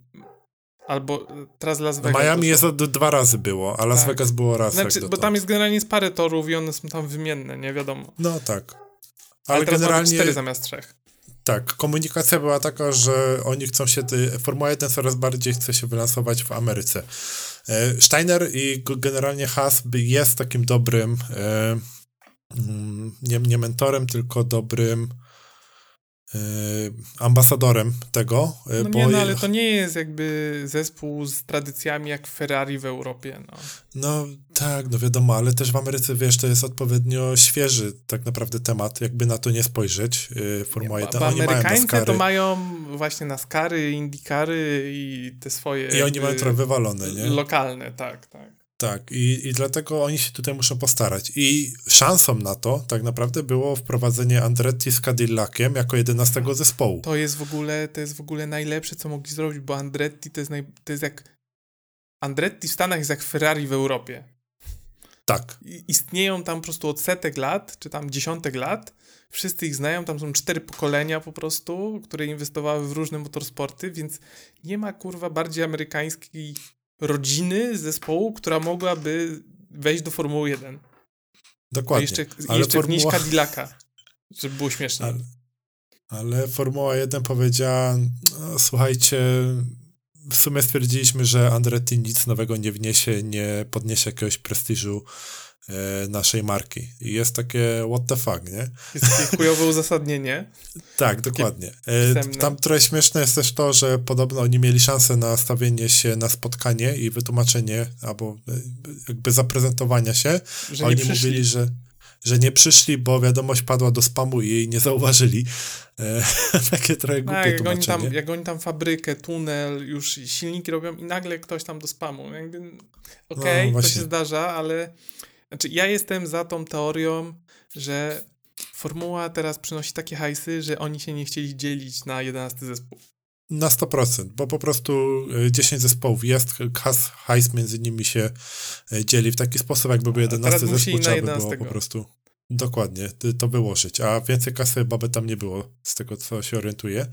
Albo e, teraz Las Vegas. Miami jest dwa razy było, a Las Tak. Vegas było raz. Znaczy, bo tam jest generalnie jest parę torów i one są tam wymienne, nie wiadomo. No tak. Ale, Ale, teraz generalnie cztery zamiast trzech. tak, komunikacja była taka, że oni chcą się, Formuła 1 coraz bardziej chce się wylansować w Ameryce. E, Steiner i generalnie Haas jest takim dobrym, e, mm, nie, nie mentorem, tylko dobrym ambasadorem tego. e, No bo nie, no ale to nie jest jakby zespół z tradycjami jak Ferrari w Europie, no. No tak, no wiadomo, ale też w Ameryce, wiesz, to jest odpowiednio świeży tak naprawdę temat, jakby na to nie spojrzeć. Yy, Formuła Bo 1, bo oni mają Amerykańcy NASCARy to mają właśnie NASCARy, IndyCary i te swoje i oni mają trochę wywalone, nie? lokalne, tak, tak. Tak, i, i dlatego oni się tutaj muszą postarać. I szansą na to tak naprawdę było wprowadzenie Andretti z Cadillaciem jako 11 zespołu. To jest w ogóle, to jest w ogóle najlepsze, co mogli zrobić, bo Andretti to jest, naj, to jest jak Andretti w Stanach jest jak Ferrari w Europie. Tak, I- Istnieją tam po prostu od setek lat, czy tam dziesiątek lat. Wszyscy ich znają, tam są cztery pokolenia po prostu, które inwestowały w różne motorsporty, więc nie ma kurwa bardziej amerykańskiej rodziny zespołu, która mogłaby wejść do Formuły 1. dokładnie. jeszcze ale jeszcze wnieść Formuła- Cadillaca, żeby było śmiesznie. Ale, ale Formuła 1 powiedziała, no, słuchajcie, w sumie stwierdziliśmy, że Andretti nic nowego nie wniesie, nie podniesie jakiegoś prestiżu naszej marki. I jest takie what the fuck, nie? Jest takie chujowe uzasadnienie. *laughs* Tak, dokładnie. E, pisemne. tam trochę śmieszne jest też to, że podobno oni mieli szansę na stawienie się na spotkanie i wytłumaczenie, albo e, jakby zaprezentowania się. Że oni przyszli. mówili, że, że nie przyszli, bo wiadomość padła do spamu i jej nie zauważyli. E, *laughs* takie trochę głupie Tak, jak oni, tam, jak oni tam fabrykę, tunel, już silniki robią i nagle ktoś tam do spamu. Okej, No, to się zdarza, ale znaczy, ja jestem za tą teorią, że formuła teraz przynosi takie hajsy, że oni się nie chcieli dzielić na 11 zespół. Na 100%, bo po prostu e, 10 zespołów jest, Has, hajs między nimi się e, dzieli w taki sposób, jakby był 11 teraz musieli zespół, trzeba by było 11. po prostu dokładnie to wyłożyć, a więcej kasy by tam nie było, z tego co się orientuję.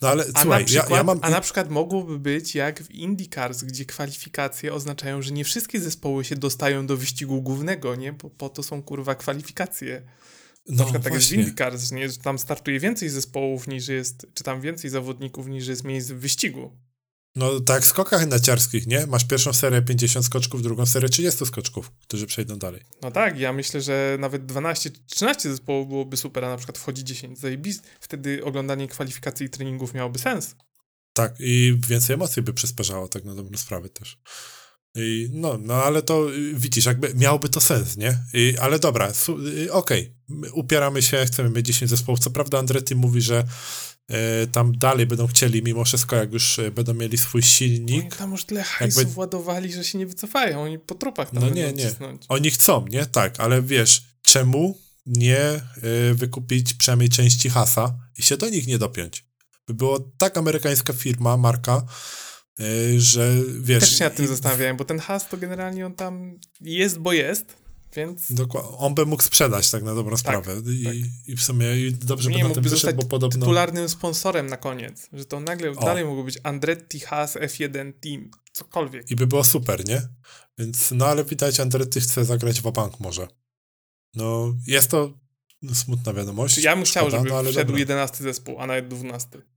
No ale A, słuchaj, przykład, ja, ja mam... a na przykład mogłoby być jak w IndyCars, gdzie kwalifikacje oznaczają, że nie wszystkie zespoły się dostają do wyścigu głównego, nie? Bo po to są kurwa kwalifikacje. Na no, przykład tak jest w właśnie. IndyCars, nie? że tam startuje więcej zespołów niż jest, czy tam więcej zawodników niż jest miejsc w wyścigu. No tak, w skokach narciarskich, nie? Masz pierwszą serię 50 skoczków, drugą serię 30 skoczków, którzy przejdą dalej. No tak, ja myślę, że nawet 12, 13 zespołów byłoby super, a na przykład wchodzi 10. Zajebis, wtedy oglądanie kwalifikacji i treningów miałoby sens. Tak, i więcej emocji by przysparzało, tak na dobrą sprawę też. I no, no ale to y, widzisz, jakby miałoby to sens, nie? I, ale dobra, y, okej, my upieramy się, chcemy mieć 10 zespołów. Co prawda Andretti mówi, że tam dalej będą chcieli, mimo wszystko, jak już y, będą mieli swój Oni silnik. tam już tyle hajsów Jakby- ładowali, że się nie wycofają. Oni po trupach tam No nie, nie. cisnąć. Oni chcą, nie? Tak, ale wiesz, czemu nie y, wykupić przynajmniej części Hasa i się do nich nie dopiąć? By było tak amerykańska firma, marka, y, że wiesz... Też się nad tym i- zastanawiałem, bo ten has to generalnie on tam jest, bo jest, więc Dokładnie. On by mógł sprzedać tak na dobrą sprawę. I, tak. I w sumie i dobrze by nie na mógłby tym wyszedł, bo podobno... tytularnym sponsorem na koniec. Że to nagle O. dalej mógł być Andretti, Haas, F1 Team, cokolwiek. I by było super, nie? Więc, no ale widać, Andretti chce zagrać w bank może. No, jest to smutna wiadomość. Ja bym chciał, szkoda, żeby no, wszedł dobra. 11 zespół, a nawet 12.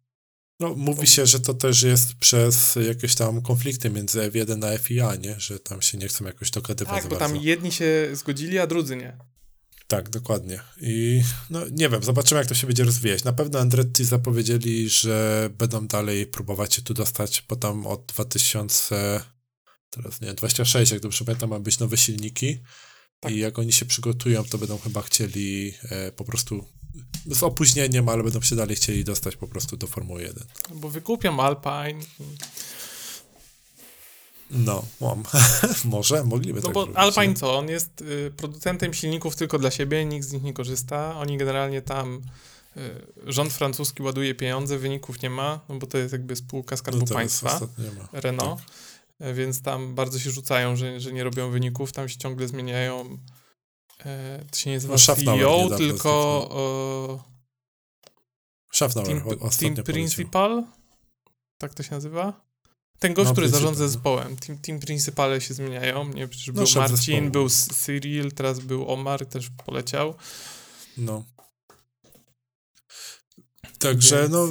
No, mówi się, że to też jest przez jakieś tam konflikty między F1 a FIA, nie? Że tam się nie chcą jakoś dogadywać Tak, bo bardzo. tam jedni się zgodzili, a drudzy nie. Tak, dokładnie. I no nie wiem, zobaczymy jak to się będzie rozwijać. Na pewno Andretti zapowiedzieli, że będą dalej próbować się tu dostać, bo tam od 2000, teraz nie, 26, jak dobrze pamiętam, mają być nowe silniki Tak. i jak oni się przygotują, to będą chyba chcieli e, po prostu z opóźnieniem, ale będą się dalej chcieli dostać po prostu do Formuły 1. Bo wykupią Alpine. No, mam. *laughs* Może, mogliby No tak bo zrobić, Alpine nie? co? On jest y, producentem silników tylko dla siebie, nikt z nich nie korzysta. Oni generalnie tam y, rząd francuski ładuje pieniądze, wyników nie ma, no bo to jest jakby spółka Skarbu No Państwa. Renault. Tak. Y, Więc tam bardzo się rzucają, że, że nie robią wyników, tam się ciągle zmieniają. E, to się nie nazywa No, CEO, tylko e, Team, team. Principal. Tak to się nazywa? Ten gość, No, który zarządza no. zespołem. Team, team principale się zmieniają. Nie, przecież No, był Marcin, zespołu. był Cyril, teraz był Omar, też poleciał. No. Także, Więc- no.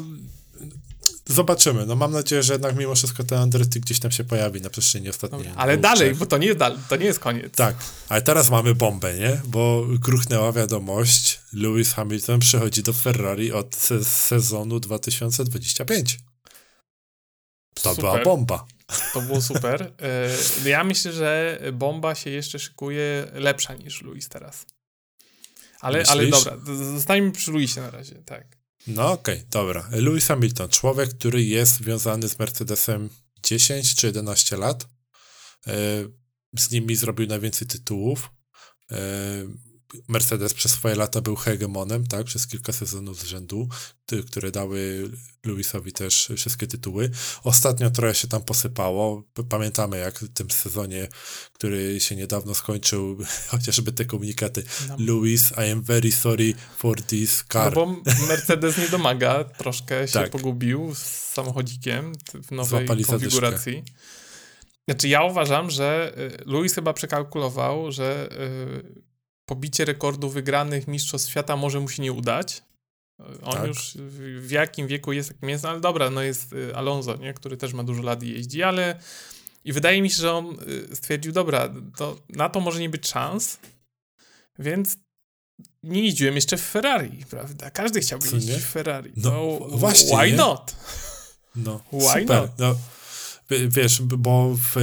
Zobaczymy. No mam nadzieję, że jednak mimo wszystko ten Andretti gdzieś tam się pojawi na przestrzeni ostatniej. Dobra, ale dalej, bo to nie, jest dal- to nie jest koniec. Tak, ale teraz mamy bombę, nie? Bo gruchnęła wiadomość, Lewis Hamilton przychodzi do Ferrari od se sezonu 2025. To Super. była bomba. To było super. E, Ja myślę, że bomba się jeszcze szykuje lepsza niż Luis teraz. Ale, ale dobra, zostańmy przy Luisie na razie, tak. No okej, dobra. Lewis Hamilton, człowiek, który jest związany z Mercedesem 10 czy 11 lat. E, Z nimi zrobił najwięcej tytułów. Mercedes przez swoje lata był hegemonem, tak, przez kilka sezonów z rzędu, które dały Lewisowi też wszystkie tytuły. Ostatnio trochę się tam posypało. Pamiętamy, jak w tym sezonie, który się niedawno skończył, *laughs* chociażby te komunikaty. No. Lewis, I am very sorry for this No car. bo Mercedes nie domaga, troszkę się Tak. pogubił z samochodzikiem w nowej Złapali zadyszkę. konfiguracji. Znaczy ja uważam, że y, Luis chyba przekalkulował, że y, pobicie rekordu wygranych mistrzostw świata może mu się nie udać. On Tak. już w, jakim wieku jest takim jest, ale dobra, no jest y, Alonso, nie? który też ma dużo lat i jeździ, ale i wydaje mi się, że on y, stwierdził, dobra, to na to może nie być szans, więc nie jeździłem jeszcze w Ferrari, prawda? Każdy chciałby Co jeździć nie? w Ferrari. No, No, właśnie, Why nie? not? No, Why super. not? No, wiesz, bo w,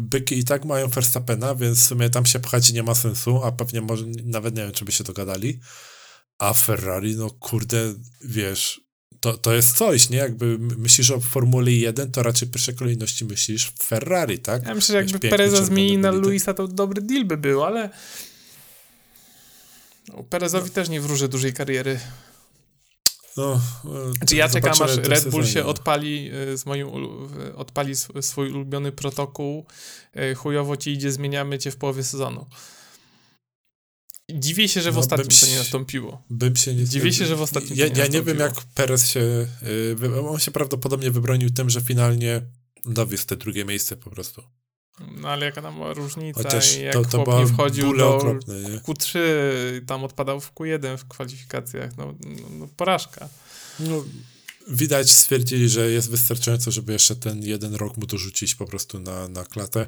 byki i tak mają Verstappena, więc w sumie tam się pchać nie ma sensu, a pewnie może, nawet nie wiem, czy by się dogadali. A Ferrari, no kurde, wiesz, to, to jest coś, nie? Jakby myślisz o Formule 1, to raczej w pierwszej kolejności myślisz Ferrari, tak? Ja myślę, że jakby piękny, Pereza zmienili na. Luisa, to dobry deal by był, ale no, Perezowi też nie wróżę dużej kariery. No, e, Czy ja czekam, aż Red Bull się no. odpali y, z moim, odpali sw- swój ulubiony protokół, y, chujowo ci idzie, zmieniamy cię w połowie sezonu. Dziwię się, że w No, ostatnim bym to nie się- nastąpiło. Bym się nie Dziwię się, że w ostatnim Ja, to nie ja nie wiem, jak Perez się. On się prawdopodobnie wybronił tym, że finalnie dowiózł te drugie miejsce po prostu. No ale jaka tam była różnica Chociaż i jak to, to chłop nie wchodził do okropne, nie? Q3, tam odpadał w Q1 w kwalifikacjach, no, no, no porażka. No, widać, stwierdzili, że jest wystarczająco, żeby jeszcze ten jeden rok mu dorzucić po prostu na, na klatę,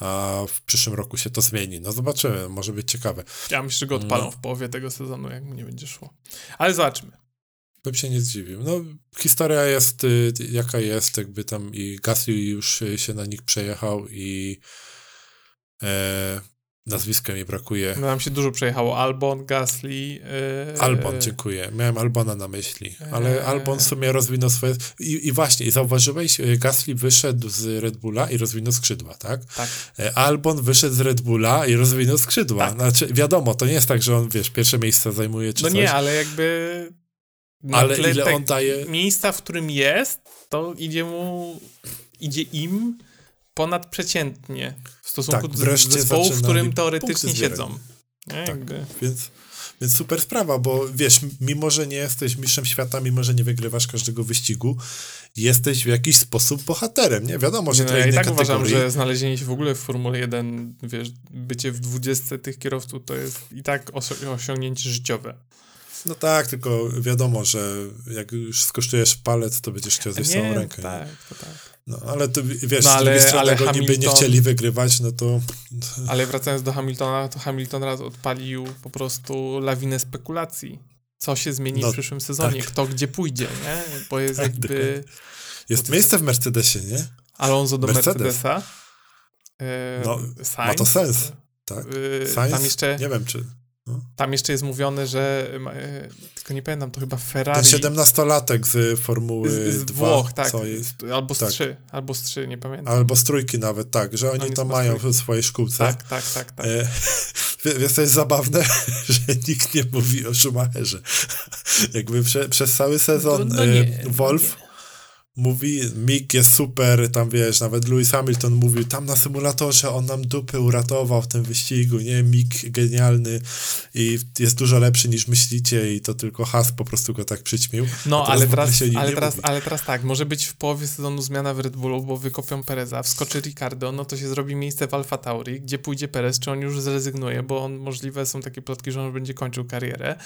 a w przyszłym roku się to zmieni. No zobaczymy, może być ciekawe. Ja myślę, że go odpalą No. w połowie tego sezonu, jak mu nie będzie szło. Ale zobaczmy. Bym się nie zdziwił. No, historia jest y, jaka jest, jakby tam i Gasly już y, się na nich przejechał i e, nazwiska mi brakuje. No, nam się dużo przejechało. Albon, Gasly. Yy, Albon, dziękuję. Miałem Albona na myśli, ale Eee. Albon w sumie rozwinął swoje... I, I właśnie, i zauważyłeś, y, Gasly wyszedł z Red Bulla i rozwinął skrzydła, tak? Tak. E, Albon wyszedł z Red Bulla i rozwinął skrzydła. Tak. Znaczy, wiadomo, to nie jest tak, że on, wiesz, pierwsze miejsce zajmuje czy No coś, nie, ale jakby. Na ale tle ile tak- on daje... Miejsca, w którym jest, to idzie mu. idzie im ponadprzeciętnie w stosunku Tak, do wreszcie zespołu, w którym teoretycznie siedzą. Nie? Tak. Jakby. Więc, więc super sprawa, bo wiesz, mimo że nie jesteś mistrzem świata, mimo że nie wygrywasz każdego wyścigu, jesteś w jakiś sposób bohaterem, nie? Wiadomo, że Nie, to no, ja i tak uważam, że znalezienie się w ogóle w Formule 1, wiesz, bycie w 20 tych kierowców to jest i tak osi- osiągnięcie życiowe. No tak, tylko wiadomo, że jak już skosztujesz palec, to będziesz chciał zjeść całą rękę. tak, to tak. No, ale to wiesz, No, z drugiej ale- strony, ale by nie Hamilton- chcieli wygrywać, no to Ale wracając do Hamiltona, to Hamilton raz odpalił po prostu lawinę spekulacji. Co się zmieni No, w przyszłym sezonie, tak. kto gdzie pójdzie, nie? Bo jest Tak, jakby jest miejsce w Mercedesie, nie? Alonso do Mercedes. Mercedesa. E, No, Sainz, Ma to sens, tak? e, Sainz? tam, jeszcze, Nie wiem, czy... tam jeszcze jest mówione, że e, tylko nie pamiętam, to chyba Ten Ferrari. 17-latek z Formuły z, z 2, Włoch, tak. co jest... Albo z tak. trzy, albo z trzy, nie pamiętam. Albo z trójki nawet, tak, że oni Oni tam mają w swojej szkółce. Tak, tak, tak, tak. E, *laughs* Wiesz, to jest zabawne, *laughs* że nikt nie mówi o Schumacherze. *laughs* Jakby prze, przez cały sezon No- no e, nie, no Wolf, nie. Mówi, Mick jest super, tam wiesz, nawet Lewis Hamilton mówił, tam na symulatorze on nam dupy uratował w tym wyścigu, nie, Mick genialny i jest dużo lepszy niż myślicie i to tylko Has po prostu go tak przyćmił. No, ale, teraz, ale, teraz, ale teraz tak, może być w połowie sezonu zmiana w Red Bullu, bo wykopią Pereza, wskoczy Ricardo, no to się zrobi miejsce w Alfa Tauri, gdzie pójdzie Perez, czy on już zrezygnuje, bo on możliwe są takie plotki, że on będzie kończył karierę.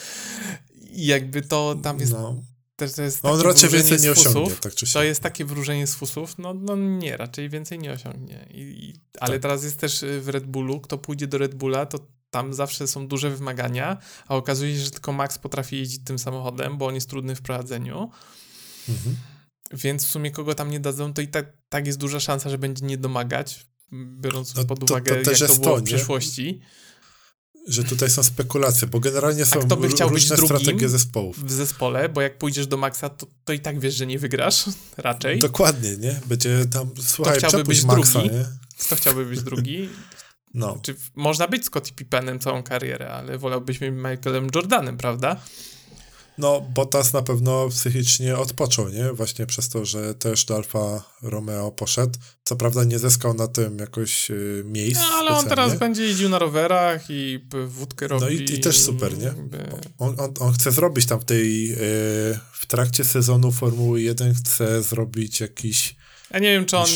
I jakby to tam jest... No też to jest On raczej więcej nie osiągnie, tak czy To jest takie wróżenie z fusów, no, no nie, raczej więcej nie osiągnie. I, i ale tak. teraz jest też y, w Red Bullu, kto pójdzie do Red Bulla, to tam zawsze są duże wymagania, a okazuje się, że tylko Max potrafi jeździć tym samochodem, bo on jest trudny w prowadzeniu. Mhm. Więc w sumie kogo tam nie dadzą, to i tak, tak jest duża szansa, że będzie nie domagać, biorąc no, pod uwagę, to, to jak to było w przeszłości że tutaj są spekulacje, bo generalnie są kto by chciał różne być strategie zespołów. W zespole, bo jak pójdziesz do Maxa, to, to i tak wiesz, że nie wygrasz, *laughs* raczej. Dokładnie, nie? Będzie tam, słuchaj, kto chciałby być Maxa, drugi? Nie? Kto chciałby być drugi? No. Czy można być Scottie Pippenem całą karierę, ale wolałbyś mieć Michaelem Jordanem, prawda? No, Bottas na pewno psychicznie odpoczął, nie? Właśnie przez to, że też do Alfa Romeo poszedł. Co prawda nie zyskał na tym jakoś y, miejsc. No, ale on teraz będzie jeździł na rowerach i wódkę robi. No i, i też super, nie? On, on, on, chce zrobić tam w tej, y, w trakcie sezonu Formuły 1 chce zrobić jakiś ja nie wiem, czy on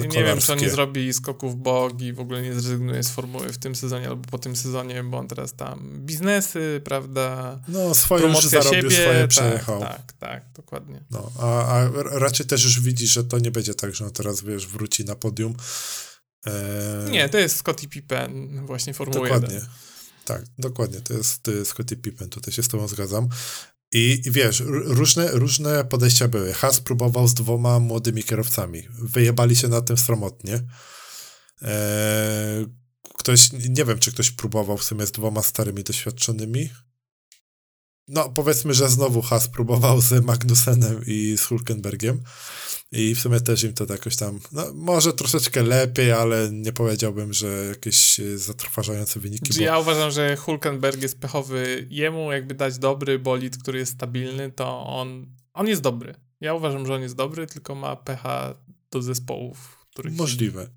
nie, nie wiem, czy on nie zrobi skoków bog i w ogóle nie zrezygnuje z formuły w tym sezonie albo po tym sezonie, bo on teraz tam biznesy, prawda? No, swoje już zarobił, siebie, swoje tak, przejechał. Tak, tak, dokładnie. No, a, a raczej też już widzi, że to nie będzie tak, że on teraz, wiesz, wróci na podium. Eee... Nie, to jest Scottie Pippen właśnie Formuły Dokładnie. 1. Tak, dokładnie, to jest, to jest Scottie Pippen, tutaj się z tobą zgadzam. I, wiesz, różne, różne podejścia były. Has próbował z dwoma młodymi kierowcami. Wyjebali się na tym stromotnie. Eee, ktoś, nie wiem, czy ktoś próbował w sumie z dwoma starymi, doświadczonymi. No, powiedzmy, że znowu Has próbował z Magnusenem i z Hulkenbergiem. I w sumie też im to jakoś tam, no może troszeczkę lepiej, ale nie powiedziałbym, że jakieś e, zatrważające wyniki. Bo... Ja uważam, że Hulkenberg jest pechowy. Jemu jakby dać dobry bolid, który jest stabilny, to on, on jest dobry. Ja uważam, że on jest dobry, tylko ma pecha do zespołów, których... Możliwe.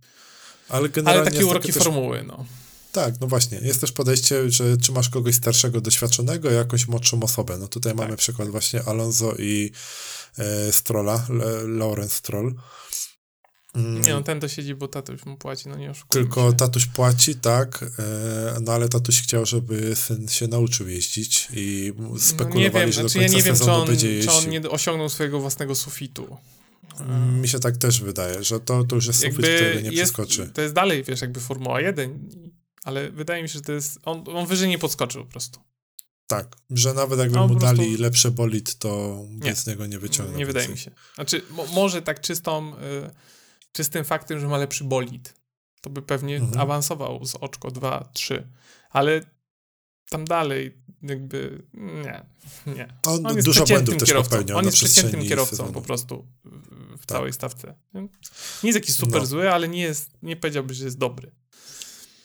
Ale, generalnie ale takie uroki też... formuły, no. Tak, no właśnie. Jest też podejście, że czy masz kogoś starszego, doświadczonego, jakąś młodszą osobę. No tutaj tak. mamy przykład właśnie Alonso i Strolla, Lawrence Stroll. Mm. Nie, no ten to siedzi, bo tatuś mu płaci, no nie oszukujmy Tylko się. tatuś płaci, tak, e, no ale tatuś chciał, żeby syn się nauczył jeździć i spekulowali, no nie wiem, że znaczy, do końca ja nie wiem, czy on, czy on nie osiągnął swojego własnego sufitu. Mm, mi się tak też wydaje, że to, to już jest sufit, który nie jest, przeskoczy. To jest dalej, wiesz, jakby Formuła 1, ale wydaje mi się, że to jest, on, on wyżej nie podskoczył po prostu. Tak, że nawet jakby mu prostu... dali lepszy bolid, to nie, z niego nie wyciągnął. Nie wydaje mi się. Znaczy, mo może tak czystą, y, czystym faktem, że ma lepszy bolid, to by pewnie mhm. awansował z oczko 2, 3, ale tam dalej jakby nie, nie. On, On jest dużo błędów też kierowcą. popełniał On jest przeciętnym kierowcą sezonu. po prostu w tak. całej stawce. Nie jest jakiś super no. zły, ale nie jest, nie powiedziałby, że jest dobry.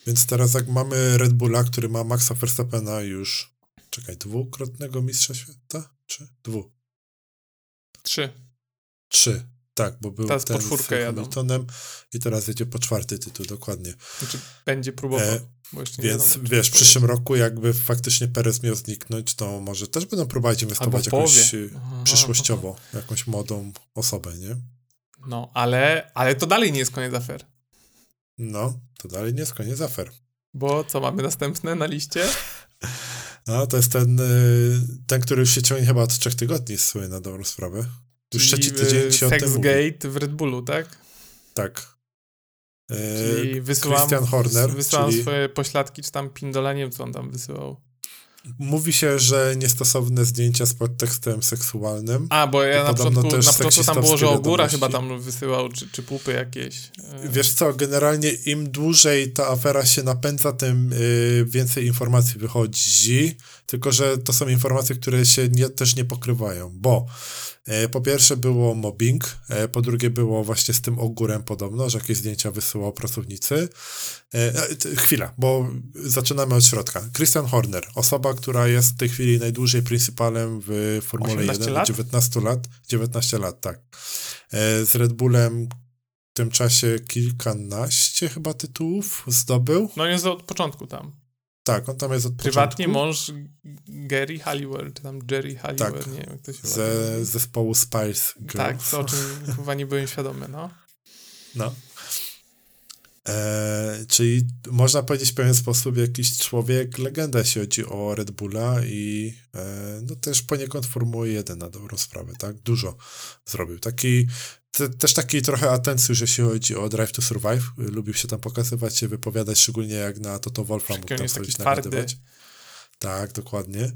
Więc teraz jak mamy Red Bulla, który ma Maxa Verstappena już czekaj, dwukrotnego mistrza świata? Czy dwu? Trzy. Trzy, tak, bo był teraz ten z Hamiltonem i teraz jedzie po czwarty tytuł, dokładnie. Znaczy będzie próbował. E, więc wiadomo, wiesz, w przyszłym roku jakby faktycznie Perez miał zniknąć, to może też będą próbować inwestować jakoś e, przyszłościowo, jakąś młodą osobę, nie? No, ale, ale to dalej nie jest koniec afer. No, to dalej nie jest koniec afer. Bo co mamy następne na liście? No, to jest ten, y, ten, który już się ciągnie chyba od trzech tygodni, słynie na dobrą sprawę. Już trzeci tydzień się o tym Sexgate w Red Bullu, tak? Tak. E, czyli wysyłam, Christian Horner. Wysyłam czyli... swoje pośladki, czy tam pindoleniem, co on tam wysyłał. Mówi się, że niestosowne zdjęcia z podtekstem seksualnym. A, bo ja na początku, na początku tam było, że chyba tam wysyłał, czy, czy pupy jakieś. E. Wiesz co, generalnie im dłużej ta afera się napędza, tym y, więcej informacji wychodzi, tylko że to są informacje, które się nie, też nie pokrywają, bo E, po pierwsze było mobbing, e, po drugie było właśnie z tym ogórem podobno, że jakieś zdjęcia wysyłał pracownicy. E, chwila, bo zaczynamy od środka. Christian Horner, osoba, która jest w tej chwili najdłużej principalem w Formule 1, lat? 19 lat, 19 lat, tak. Z Red Bullem w tym czasie kilkanaście chyba tytułów zdobył. No jest od początku tam. Tak, on tam jest od Prywatnie początku. mąż Gary Halliwell, czy tam Jerry Halliwell, tak, nie wiem jak to się Ze zespołu Spice Girls. Tak, o czym *laughs* chyba nie byłem świadomy, no. No. E, czyli można powiedzieć w pewien sposób jakiś człowiek, legenda, jeśli chodzi o Red Bulla i e, no też poniekąd Formuły 1 na dobrą sprawę, tak? Dużo zrobił. Taki te, też taki trochę atencjusz, jeśli chodzi o Drive to Survive. Lubił się tam pokazywać, się wypowiadać, szczególnie jak na Toto Wolfa mógł tam coś nagadywać. Tak, dokładnie.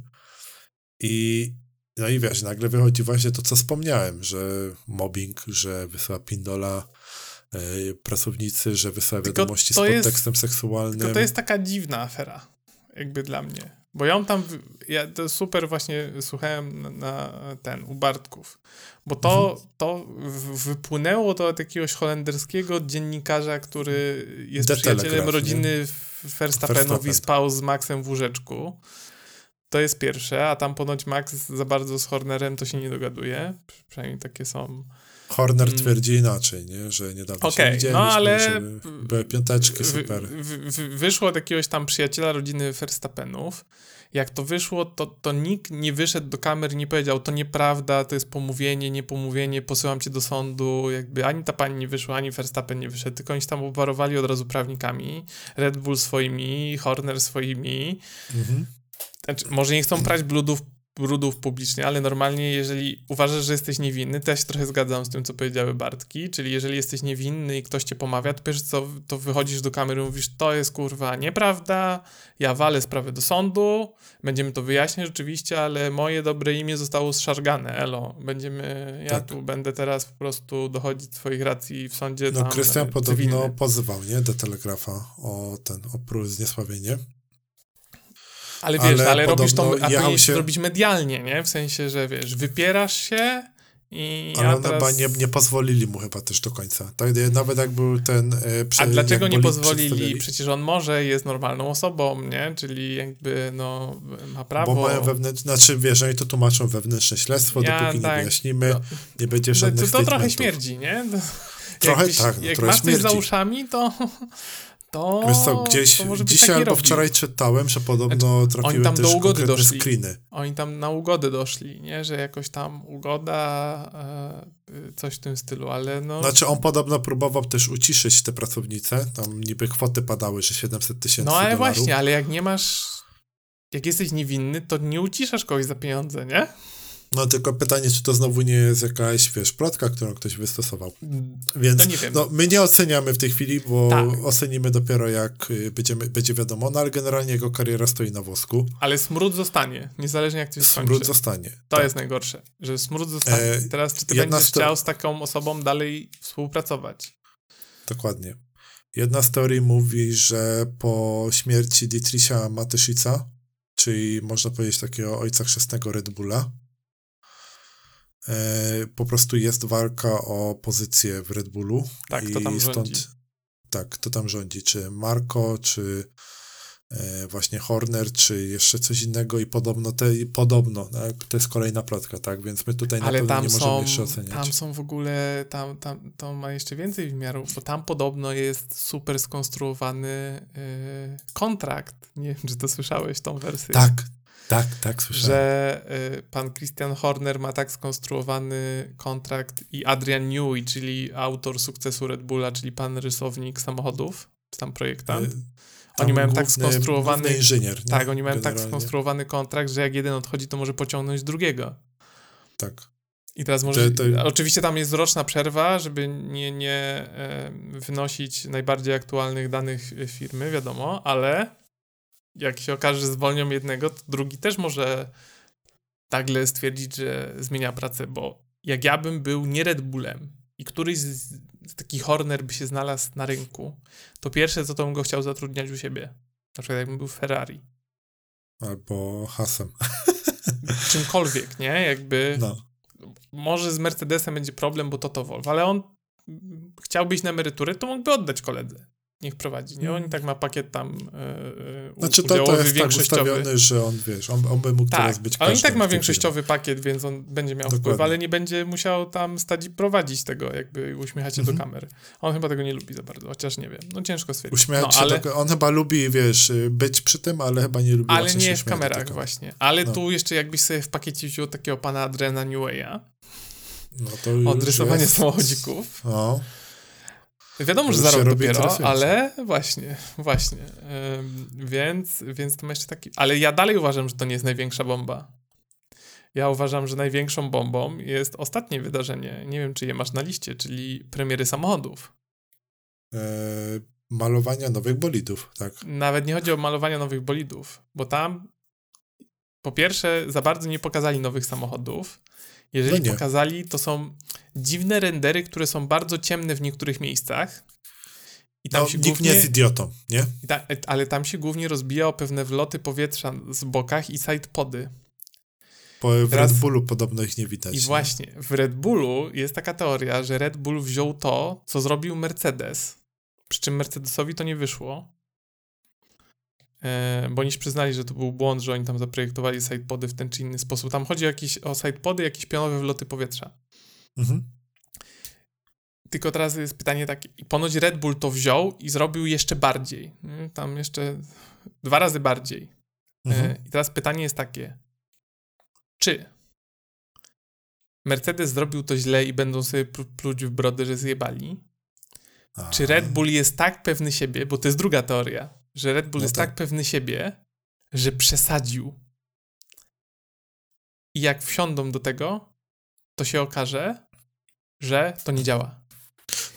I no i wiesz, nagle wychodzi właśnie to, co wspomniałem, że mobbing, że wysyła pindola yy, pracownicy, że wysyła wiadomości z podtekstem jest, seksualnym. Tylko to jest taka dziwna afera, jakby dla mnie. Bo ja tam, ja to super właśnie słuchałem na, na ten, u Bartków, bo to, mhm. to wypłynęło do jakiegoś holenderskiego dziennikarza, który jest The przyjacielem Telegraph, rodziny i spał z Maxem w łóżeczku. To jest pierwsze, a tam ponoć Max za bardzo z Hornerem to się nie dogaduje. Przynajmniej takie są. Horner mm. twierdzi inaczej, nie? że niedawno okay, się widzieliśmy, no ale były piąteczki, super. wyszło od jakiegoś tam przyjaciela rodziny Verstappenów, jak to wyszło, to, to nikt nie wyszedł do kamery, nie powiedział, to nieprawda, to jest pomówienie, niepomówienie, posyłam cię do sądu, jakby ani ta pani nie wyszła, ani Verstappen nie wyszedł, tylko oni się tam oparowali od razu prawnikami, Red Bull swoimi, Horner swoimi. Mhm. Znaczy, może nie chcą prać bludów brudów publicznie, ale normalnie, jeżeli uważasz, że jesteś niewinny, to ja się trochę zgadzam z tym, co powiedziały Bartki, czyli jeżeli jesteś niewinny i ktoś cię pomawia, to pierwsze co, to wychodzisz do kamery i mówisz, to jest kurwa nieprawda, ja walę sprawę do sądu, będziemy to wyjaśniać rzeczywiście, ale moje dobre imię zostało zszargane, elo, będziemy, ja tak. tu będę teraz po prostu dochodzić swoich racji w sądzie No, Krystian podobno cywilny. pozywał, nie, do Telegrafa o ten, o zniesławienie. Ale wiesz, ale, ale robisz to, a powinieneś się... zrobić medialnie, nie? W sensie, że wiesz, wypierasz się i Ale ja teraz... chyba nie, nie pozwolili mu chyba też do końca. Tak, nawet jak był ten... E, prze, a dlaczego nie pozwolili? Przecież on może jest normalną osobą, nie? Czyli jakby, no, ma prawo... Bo mają wewnętrzne, znaczy wiesz, oni to tłumaczą wewnętrzne śledztwo, ja, dopóki tak, nie wyjaśnimy, no, nie będzie żadnych To, to trochę śmierdzi, nie? *laughs* trochę tak, no, jak trochę masz śmierdzi. coś za uszami, to *laughs* to, Wiesz co, gdzieś dzisiaj albo wczoraj czytałem, że podobno znaczy, trafiły tam też do ugody doszli. screeny. Oni tam na ugodę doszli, nie? Że jakoś tam ugoda, e, coś w tym stylu, ale no... Znaczy on podobno próbował też uciszyć te pracownice, tam niby kwoty padały, że 700 tysięcy No ale dolarów. właśnie, ale jak nie masz, jak jesteś niewinny, to nie uciszasz kogoś za pieniądze, nie? No tylko pytanie, czy to znowu nie jest jakaś, wiesz, plotka, którą ktoś wystosował. Więc nie no, my nie oceniamy w tej chwili, bo tak. ocenimy dopiero jak y, będziemy, będzie wiadomo, no ale generalnie jego kariera stoi na wosku. Ale smród zostanie, niezależnie jak to się skończy. Smród zostanie. To tak. jest najgorsze, że smród zostanie. E, Teraz czy ty będziesz sto... chciał z taką osobą dalej współpracować? Dokładnie. Jedna z teorii mówi, że po śmierci Dietricha Matyszica, czyli można powiedzieć takiego ojca chrzestnego Red Bulla, po prostu jest walka o pozycję w Red Bullu. Tak, i to tam stąd, rządzi. Tak, kto tam rządzi, czy Marco, czy e, właśnie Horner, czy jeszcze coś innego i podobno, te, podobno tak, to jest kolejna plotka, tak, więc my tutaj Ale na pewno nie są, możemy jeszcze oceniać. tam są w ogóle, tam, tam to ma jeszcze więcej wymiarów, bo tam podobno jest super skonstruowany yy, kontrakt, nie wiem, czy to słyszałeś, tą wersję. Tak, tak, tak, słyszałem. Że y, pan Christian Horner ma tak skonstruowany kontrakt i Adrian Newey, czyli autor sukcesu Red Bulla, czyli pan rysownik samochodów, czy tam projektant. Y oni mają tak skonstruowany. inżynier. Nie? Tak, oni mają tak Generalnie. tak skonstruowany kontrakt, że jak jeden odchodzi, to może pociągnąć drugiego. Tak. I teraz może. To, to... Oczywiście tam jest roczna przerwa, żeby nie, nie e, wynosić najbardziej aktualnych danych firmy, wiadomo, ale jak się okaże, że zwolnią jednego, to drugi też może nagle stwierdzić, że zmienia pracę, bo jak ja bym był nie Red Bullem i któryś z, taki Horner by się znalazł na rynku, to pierwsze, co to bym go chciał zatrudniać u siebie. Na przykład jakbym był Ferrari. Albo Hasem. *laughs* Czymkolwiek, nie? Jakby... No. może z Mercedesem będzie problem, bo to to Wolf, ale on chciał być na emeryturę, to mógłby oddać koledze niech prowadzi, nie? On tak ma pakiet tam yy, Znaczy to, to jest tak ustawiony, że on, wiesz, on, on by mógł tak, teraz być ale on i tak ma większościowy pakiet, więc on będzie miał Dokładnie. wpływ, ale nie będzie musiał tam stać i prowadzić tego, jakby uśmiechać się mhm. do kamery. On chyba tego nie lubi za bardzo, chociaż nie wiem, no ciężko stwierdzić. Uśmiechać no, się ale... do, on chyba lubi, wiesz, być przy tym, ale chyba nie lubi Ale nie w kamerach właśnie. Ale no. tu jeszcze jakbyś sobie w pakiecie wziął takiego pana Adrena Newaya, no to Odrysowanie jest... samochodzików. No. Wiadomo, że za rok dopiero, ale właśnie, właśnie. więc, więc to ma jeszcze taki... Ale ja dalej uważam, że to nie jest największa bomba. Ja uważam, że największą bombą jest ostatnie wydarzenie, nie wiem, czy je masz na liście, czyli premiery samochodów. Eee, malowania nowych bolidów, tak. Nawet nie chodzi o malowania nowych bolidów, bo tam po pierwsze za bardzo nie pokazali nowych samochodów, jeżeli no pokazali, to są dziwne rendery, które są bardzo ciemne w niektórych miejscach. I tam no, się nikt głównie, nie jest idiotą, nie? Ta, ale tam się głównie rozbija o pewne wloty powietrza z bokach i sidepody. Po, w Teraz, Red Bullu podobno ich nie widać. I nie? właśnie, w Red Bullu jest taka teoria, że Red Bull wziął to, co zrobił Mercedes, przy czym Mercedesowi to nie wyszło, E, bo oni się przyznali, że to był błąd, że oni tam zaprojektowali sidepody w ten czy inny sposób. Tam chodzi o, jakieś, o sidepody, jakieś pionowe wloty powietrza. Mhm. Tylko teraz jest pytanie takie, ponoć Red Bull to wziął i zrobił jeszcze bardziej. Tam jeszcze dwa razy bardziej. E, mhm. I teraz pytanie jest takie, czy Mercedes zrobił to źle i będą sobie pluć w brody, że zjebali? Aha. Czy Red Bull jest tak pewny siebie, bo to jest druga teoria, że Red Bull no jest tak. tak pewny siebie, że przesadził. I jak wsiądą do tego, to się okaże, że to nie działa.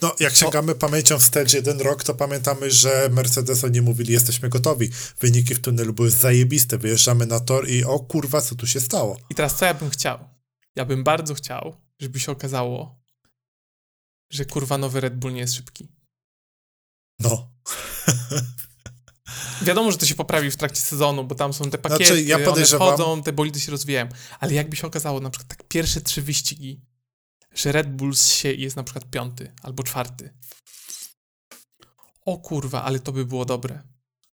No, jak sięgamy to... pamięcią wstecz jeden rok, to pamiętamy, że Mercedes oni mówili, jesteśmy gotowi. Wyniki w tunelu były zajebiste, wyjeżdżamy na tor i o kurwa, co tu się stało. I teraz co ja bym chciał? Ja bym bardzo chciał, żeby się okazało, że kurwa nowy Red Bull nie jest szybki. No. *laughs* Wiadomo, że to się poprawi w trakcie sezonu, bo tam są te pakiety, znaczy, ja podejrzewam... one wchodzą, te bolidy się rozwijają. Ale jakby się okazało, na przykład tak pierwsze trzy wyścigi, że Red Bull się jest na przykład piąty albo czwarty. O kurwa, ale to by było dobre.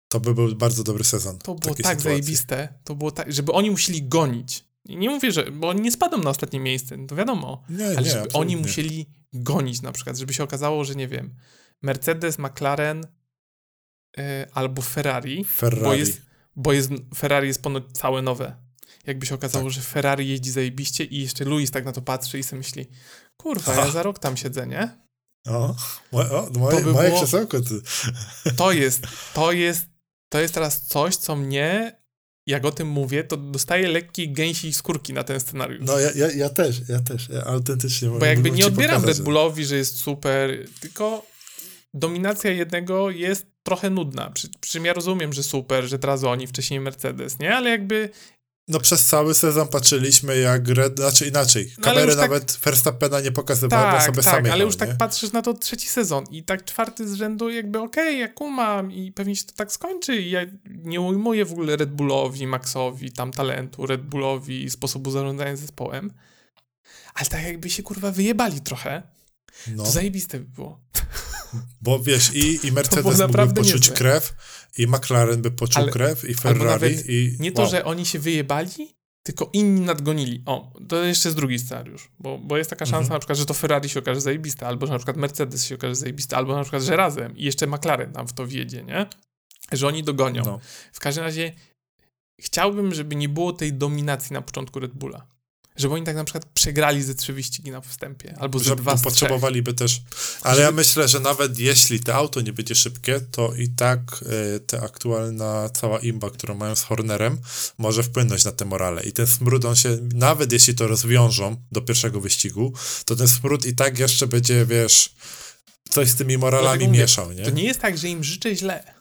To by był bardzo dobry sezon. To było tak sytuacji. zajebiste, to było tak, żeby oni musieli gonić. Nie mówię, że, bo oni nie spadną na ostatnie miejsce, no to wiadomo. Nie, ale nie, żeby absolutnie. oni musieli gonić na przykład, żeby się okazało, że nie wiem, Mercedes, McLaren, albo Ferrari, Ferrari. Bo, jest, bo jest, Ferrari jest ponoć całe nowe. Jakby się okazało, tak. że Ferrari jeździ zajebiście i jeszcze Luis tak na to patrzy i sobie myśli, kurwa, ja *laughs* za rok tam siedzę, nie? O, o moje, to by moje było, krzesełko. Ty. *laughs* To jest, to jest, to jest teraz coś, co mnie, jak o tym mówię, to dostaję lekkiej gęsiej skórki na ten scenariusz. No ja, ja, ja też, ja też, ja autentycznie. Bo jakby nie odbieram pokazać, Red Bullowi, że jest super, tylko dominacja jednego jest trochę nudna. Przy, przy czym ja rozumiem, że super, że teraz oni, wcześniej Mercedes, nie? Ale jakby... No przez cały sezon patrzyliśmy jak Red, znaczy inaczej, no, kamery tak- nawet tak, Verstappena nie pokazywały, tak, sobie tak, ale już tak patrzysz na to trzeci sezon i tak czwarty z rzędu jakby okej, okay, ja kumam i pewnie się to tak skończy i ja nie ujmuję w ogóle Red Bullowi, Maxowi, tam talentu, Red Bullowi, sposobu zarządzania zespołem, ale tak jakby się kurwa wyjebali trochę, no. to zajebiste by było. Bo wiesz, i, i Mercedes mógłby poczuć niezłe. krew, i McLaren by poczuł Ale, krew, i Ferrari, i... Nie to, że oni się wyjebali, tylko inni nadgonili. O, to jeszcze jest drugi scenariusz, bo, bo jest taka szansa mhm. na przykład, że to Ferrari się okaże zajebiste, albo że na przykład Mercedes się okaże zajebiste, albo na przykład, że razem i jeszcze McLaren tam w to wjedzie, nie? Że oni dogonią. No. W każdym razie chciałbym, żeby nie było tej dominacji na początku Red Bulla. Żeby oni tak na przykład przegrali ze trzy wyścigi na wstępie, albo ze dwa z Potrzebowaliby też. Ale żeby... ja myślę, że nawet jeśli to auto nie będzie szybkie, to i tak y, ta aktualna cała imba, którą mają z Hornerem, może wpłynąć na te morale. I ten smród, on się, nawet jeśli to rozwiążą do pierwszego wyścigu, to ten smród i tak jeszcze będzie, wiesz, coś z tymi moralami mieszał, nie? To nie jest tak, że im życzę źle,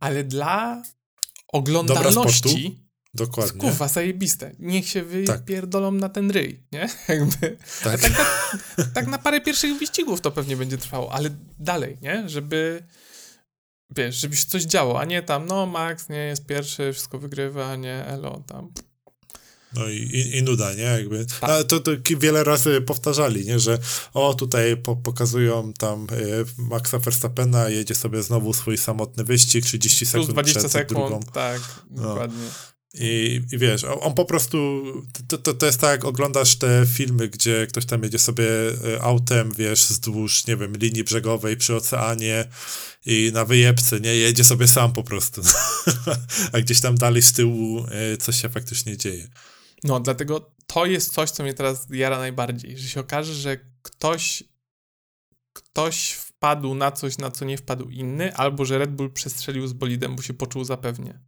ale dla oglądalności Dokładnie. Kurwa, zajebiste. Niech się wypierdolą tak. na ten ryj, nie? *laughs* Jakby. Tak. Tak, na, tak na parę pierwszych wyścigów to pewnie będzie trwało, ale dalej, nie? Żeby wiesz, żeby się coś działo, a nie tam, no Max nie jest pierwszy, wszystko wygrywa, nie Elo tam. No i, i, i, nuda, nie? Jakby. Tak. No, to, to wiele razy powtarzali, nie? Że o, tutaj po, pokazują tam y, Maxa Verstappena, jedzie sobie znowu swój samotny wyścig, 30 sekund Plus 20 przed sekund, drugą. tak, no. dokładnie. I, I wiesz, on po prostu, to, to, to jest tak, jak oglądasz te filmy, gdzie ktoś tam jedzie sobie e, autem, wiesz, wzdłuż, nie wiem, linii brzegowej przy oceanie i na wyjebce, nie, jedzie sobie sam po prostu. *laughs* A gdzieś tam dalej z tyłu e, coś się faktycznie dzieje. No, dlatego to jest coś, co mnie teraz jara najbardziej, że się okaże, że ktoś ktoś wpadł na coś, na co nie wpadł inny, albo że Red Bull przestrzelił z bolidem, bo się poczuł zapewnie.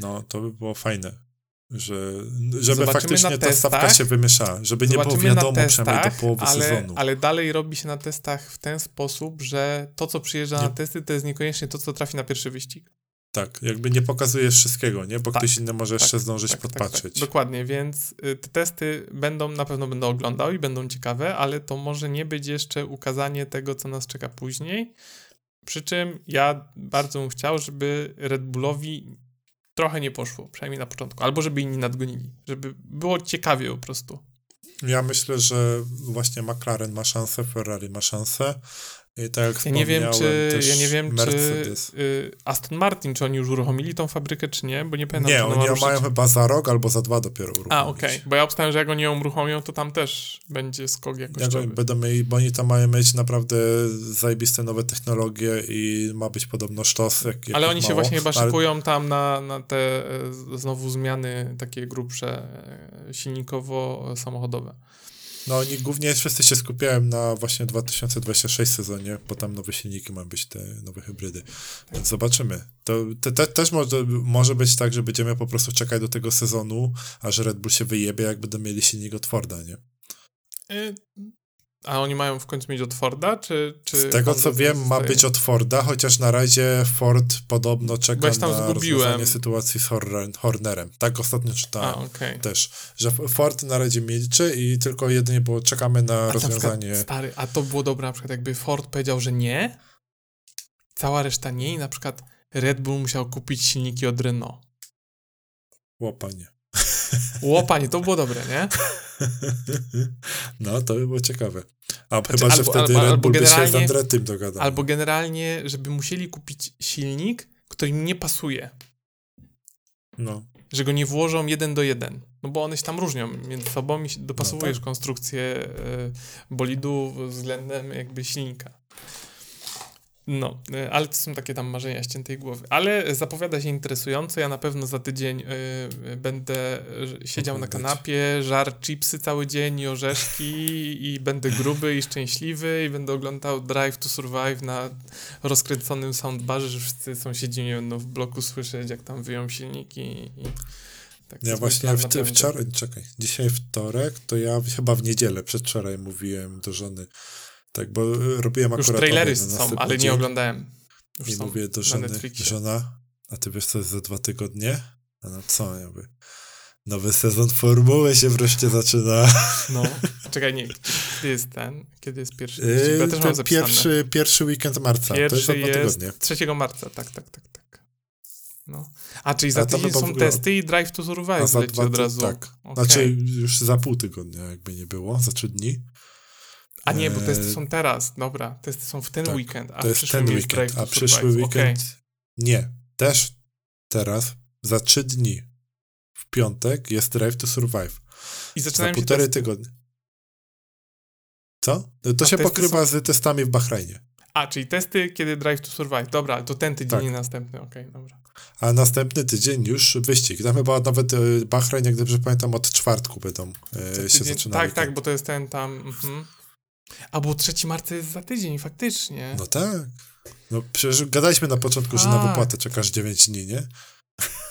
No, to by było fajne. Że, żeby Zobaczymy faktycznie ta stawka się wymieszała, żeby nie było wiadomo testach, przynajmniej do połowy ale, sezonu. Ale dalej robi się na testach w ten sposób, że to, co przyjeżdża nie. na testy, to jest niekoniecznie to, co trafi na pierwszy wyścig. Tak, jakby nie pokazujesz wszystkiego, nie? Bo tak, ktoś inny może tak, jeszcze zdążyć tak, tak, tak, podpatrzeć. Dokładnie, więc y, te testy będą, na pewno będę oglądał i będą ciekawe, ale to może nie być jeszcze ukazanie tego, co nas czeka później. Przy czym ja bardzo bym chciał, żeby Red Bullowi trochę nie poszło, przynajmniej na początku. Albo żeby inni nadgonili, żeby było ciekawie po prostu. Ja myślę, że właśnie McLaren ma szansę, Ferrari ma szansę, i tak jak ja nie wiem, czy, ja nie wiem, Mercedes. czy y, Aston Martin, czy oni już uruchomili tą fabrykę, czy nie, bo nie pamiętam. Nie, oni ją mają chyba za rok albo za dwa dopiero uruchomić. A, okej, okay. bo ja obstałem, że jak oni ją uruchomią, to tam też będzie skok jakościowy. Jak będą mieli, bo oni tam mają mieć naprawdę zajebiste nowe technologie i ma być podobno sztos. Jak, jak Ale oni mało. się właśnie chyba szykują Ale... tam na, na te e, znowu zmiany takie grubsze e, silnikowo-samochodowe. No oni głównie wszyscy się skupiają na właśnie 2026 sezonie, bo tam nowe silniki mają być, te nowe hybrydy. Więc zobaczymy. To te, te, też może, może być tak, że będziemy po prostu czekać do tego sezonu, aż Red Bull się wyjebie, jak będą mieli silnik od Forda, nie? A oni mają w końcu mieć od Forda, czy... czy Z tego co wiem, ma być od Forda, chociaż na razie Ford podobno czeka tam na zgubiłem. rozwiązanie sytuacji z Hornerem. Tak ostatnio czytałem a, okay. też, że Ford na razie milczy i tylko jedynie było czekamy na a rozwiązanie... Na stary, a to było dobre na przykład jakby Ford powiedział, że nie, cała reszta nie i na przykład Red Bull musiał kupić silniki od Renault. Łopanie. Łopanie, to było dobre, nie? *laughs* No, to by było ciekawe. A znaczy, chyba, że albo, wtedy albo, Red Bull by się z dogadał. Albo generalnie, żeby musieli kupić silnik, który im nie pasuje. No. Że go nie włożą jeden do jeden. No bo one się tam różnią między sobą i dopasowujesz no tak. konstrukcję y, bolidu względem jakby silnika. No, e, ale to są takie tam marzenia ściętej głowy. Ale zapowiada się interesująco. Ja na pewno za tydzień y, będę siedział na kanapie, żar chipsy cały dzień i orzeszki i będę gruby i szczęśliwy i będę oglądał Drive to Survive na rozkręconym soundbarze, że wszyscy sąsiedzi nie będą w bloku słyszeć, jak tam wyją silniki i... Tak, ja właśnie w, wczoraj, czekaj, dzisiaj wtorek, to ja chyba w niedzielę przedwczoraj mówiłem do żony, tak, bo robiłem akurat... Już trailery są, ale nie oglądałem. Już I mówię do żony, żona, a ty wiesz co jest za dwa tygodnie? A no co, ja mówię, nowy sezon formuły się wreszcie zaczyna. *laughs* No, czekaj, nie, kiedy jest ten? Kiedy jest pierwszy? Yy, ja też mam pierwszy, pierwszy weekend marca, pierwszy to jest za dwa tygodnie. 3 marca, tak, tak, tak, tak. No. A, czyli za tydzień są testy i Drive to Survive dwa, od razu. Tak, okay. znaczy już za pół tygodnia jakby nie było, za trzy dni. A nie, bo testy są teraz. Dobra, testy są w ten tak, weekend, a to jest ten weekend, a przyszły weekend okay. nie. Też teraz, za trzy dni, w piątek jest Drive to Survive. I zaczynają za półtorej tygodnia. Co? To a się pokrywa są... z testami w Bahrajnie. A, czyli testy, kiedy Drive to Survive. Dobra, to ten tydzień tak. następny, okej, okay, dobra. A następny tydzień już wyścig. Tam chyba nawet e, Bahrain, jak dobrze pamiętam, od czwartku będą e, się zaczynali. Tak, tak, bo to jest ten tam... Mhm. A bo 3 marca jest za tydzień, faktycznie. No tak. No przecież gadaliśmy na początku, że na wypłatę czekasz 9 dni, nie?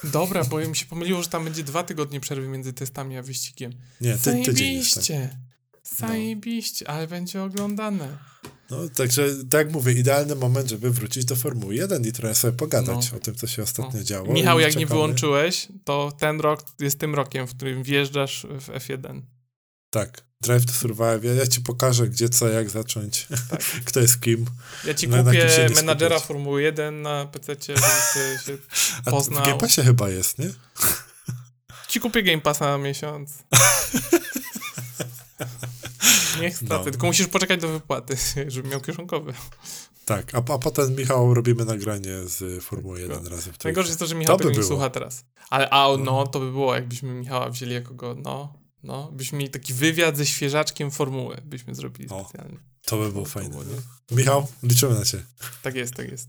Dobra, bo mi się pomyliło, że tam będzie dwa tygodnie przerwy między testami a wyścigiem. Nie, ty, tydzień jest, tak. Zajebiście, no. ale będzie oglądane. No, także tak mówię, idealny moment, żeby wrócić do Formuły 1 i trochę sobie pogadać no. o tym, co się ostatnio no. działo. Michał, jak czekamy. nie wyłączyłeś, to ten rok jest tym rokiem, w którym wjeżdżasz w F1. Tak. Drive to Survive. Ja ci pokażę, gdzie co, jak zacząć, tak. *laughs* kto jest kim. Ja ci kupię na menadżera Formuły 1 na PC, żeby się poznał. A w Game Passie chyba jest, nie? *laughs* ci kupię Game Passa na miesiąc. *laughs* Niech stracę, no. tylko musisz poczekać do wypłaty, żeby miał kieszonkowy. Tak, a, a potem Michał robimy nagranie z Formuły 1 tak. razem. Najgorsze jest to, że Michał to tego by nie słucha teraz. Ale a no, no, to by było, jakbyśmy Michała wzięli jako go, no, no, byśmy mieli taki wywiad ze świeżaczkiem Formuły, byśmy zrobili o, specjalnie. To by było fajne. Michał, liczymy na ciebie. Tak jest, tak jest.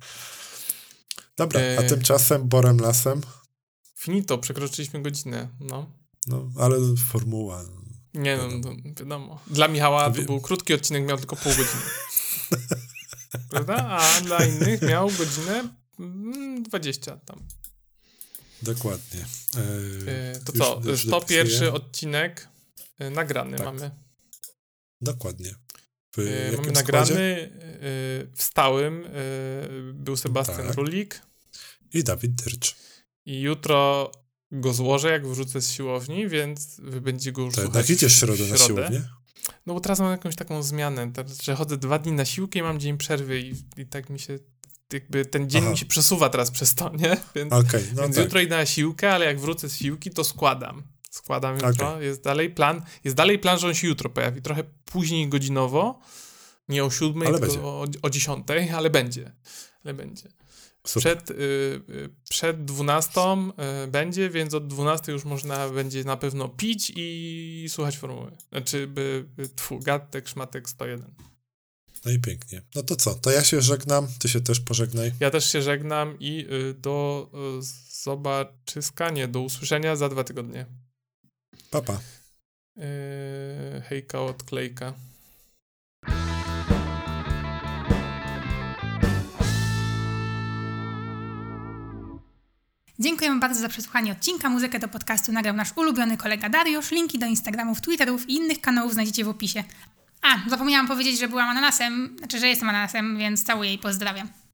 Dobra, a e... tymczasem Borem Lasem? Finito, przekroczyliśmy godzinę, no. No, ale formuła. Nie no, no wiadomo. Dla Michała to był krótki odcinek, miał tylko pół godziny. *laughs* Prawda? A dla innych miał godzinę 20 mm, tam. Dokładnie. E, to co? Już 101 odcinek e, nagrany tak. mamy. Dokładnie. W mamy nagrany w stałym był Sebastian tak. Rulik i Dawid Dyrcz. I jutro go złożę, jak wrócę z siłowni, więc wy będzie go już to słuchać idziesz środę, środę na siłownię? No bo teraz mam jakąś taką zmianę, że chodzę dwa dni na siłkę i mam dzień przerwy i, i tak mi się jakby ten dzień Aha. mi się przesuwa teraz przez to, nie? *laughs* Więc, okay, no więc tak. jutro idę na siłkę, ale jak wrócę z siłki, to składam. Składam jutro. Okay. Jest dalej plan, jest dalej plan, że on się jutro pojawi. Trochę później godzinowo, nie o siódmej, tylko o, o dziesiątej, ale będzie. Ale będzie. Przed, y, y, przed 12 y, będzie, więc od 12 już można będzie na pewno pić i słuchać formuły. Znaczy, by, y, tfu, gatek, szmatek 101. No i pięknie. No to co? To ja się żegnam, ty się też pożegnaj. Ja też się żegnam i y, do y, zobaczyska, nie, do usłyszenia za dwa tygodnie. Papa. Yy, hejka od Klejka. Dziękujemy bardzo za przesłuchanie odcinka. Muzykę do podcastu nagrał nasz ulubiony kolega Dariusz. Linki do Instagramów, Twitterów i innych kanałów znajdziecie w opisie. A, zapomniałam powiedzieć, że byłam ananasem, znaczy, że jestem ananasem, więc całuję i pozdrawiam.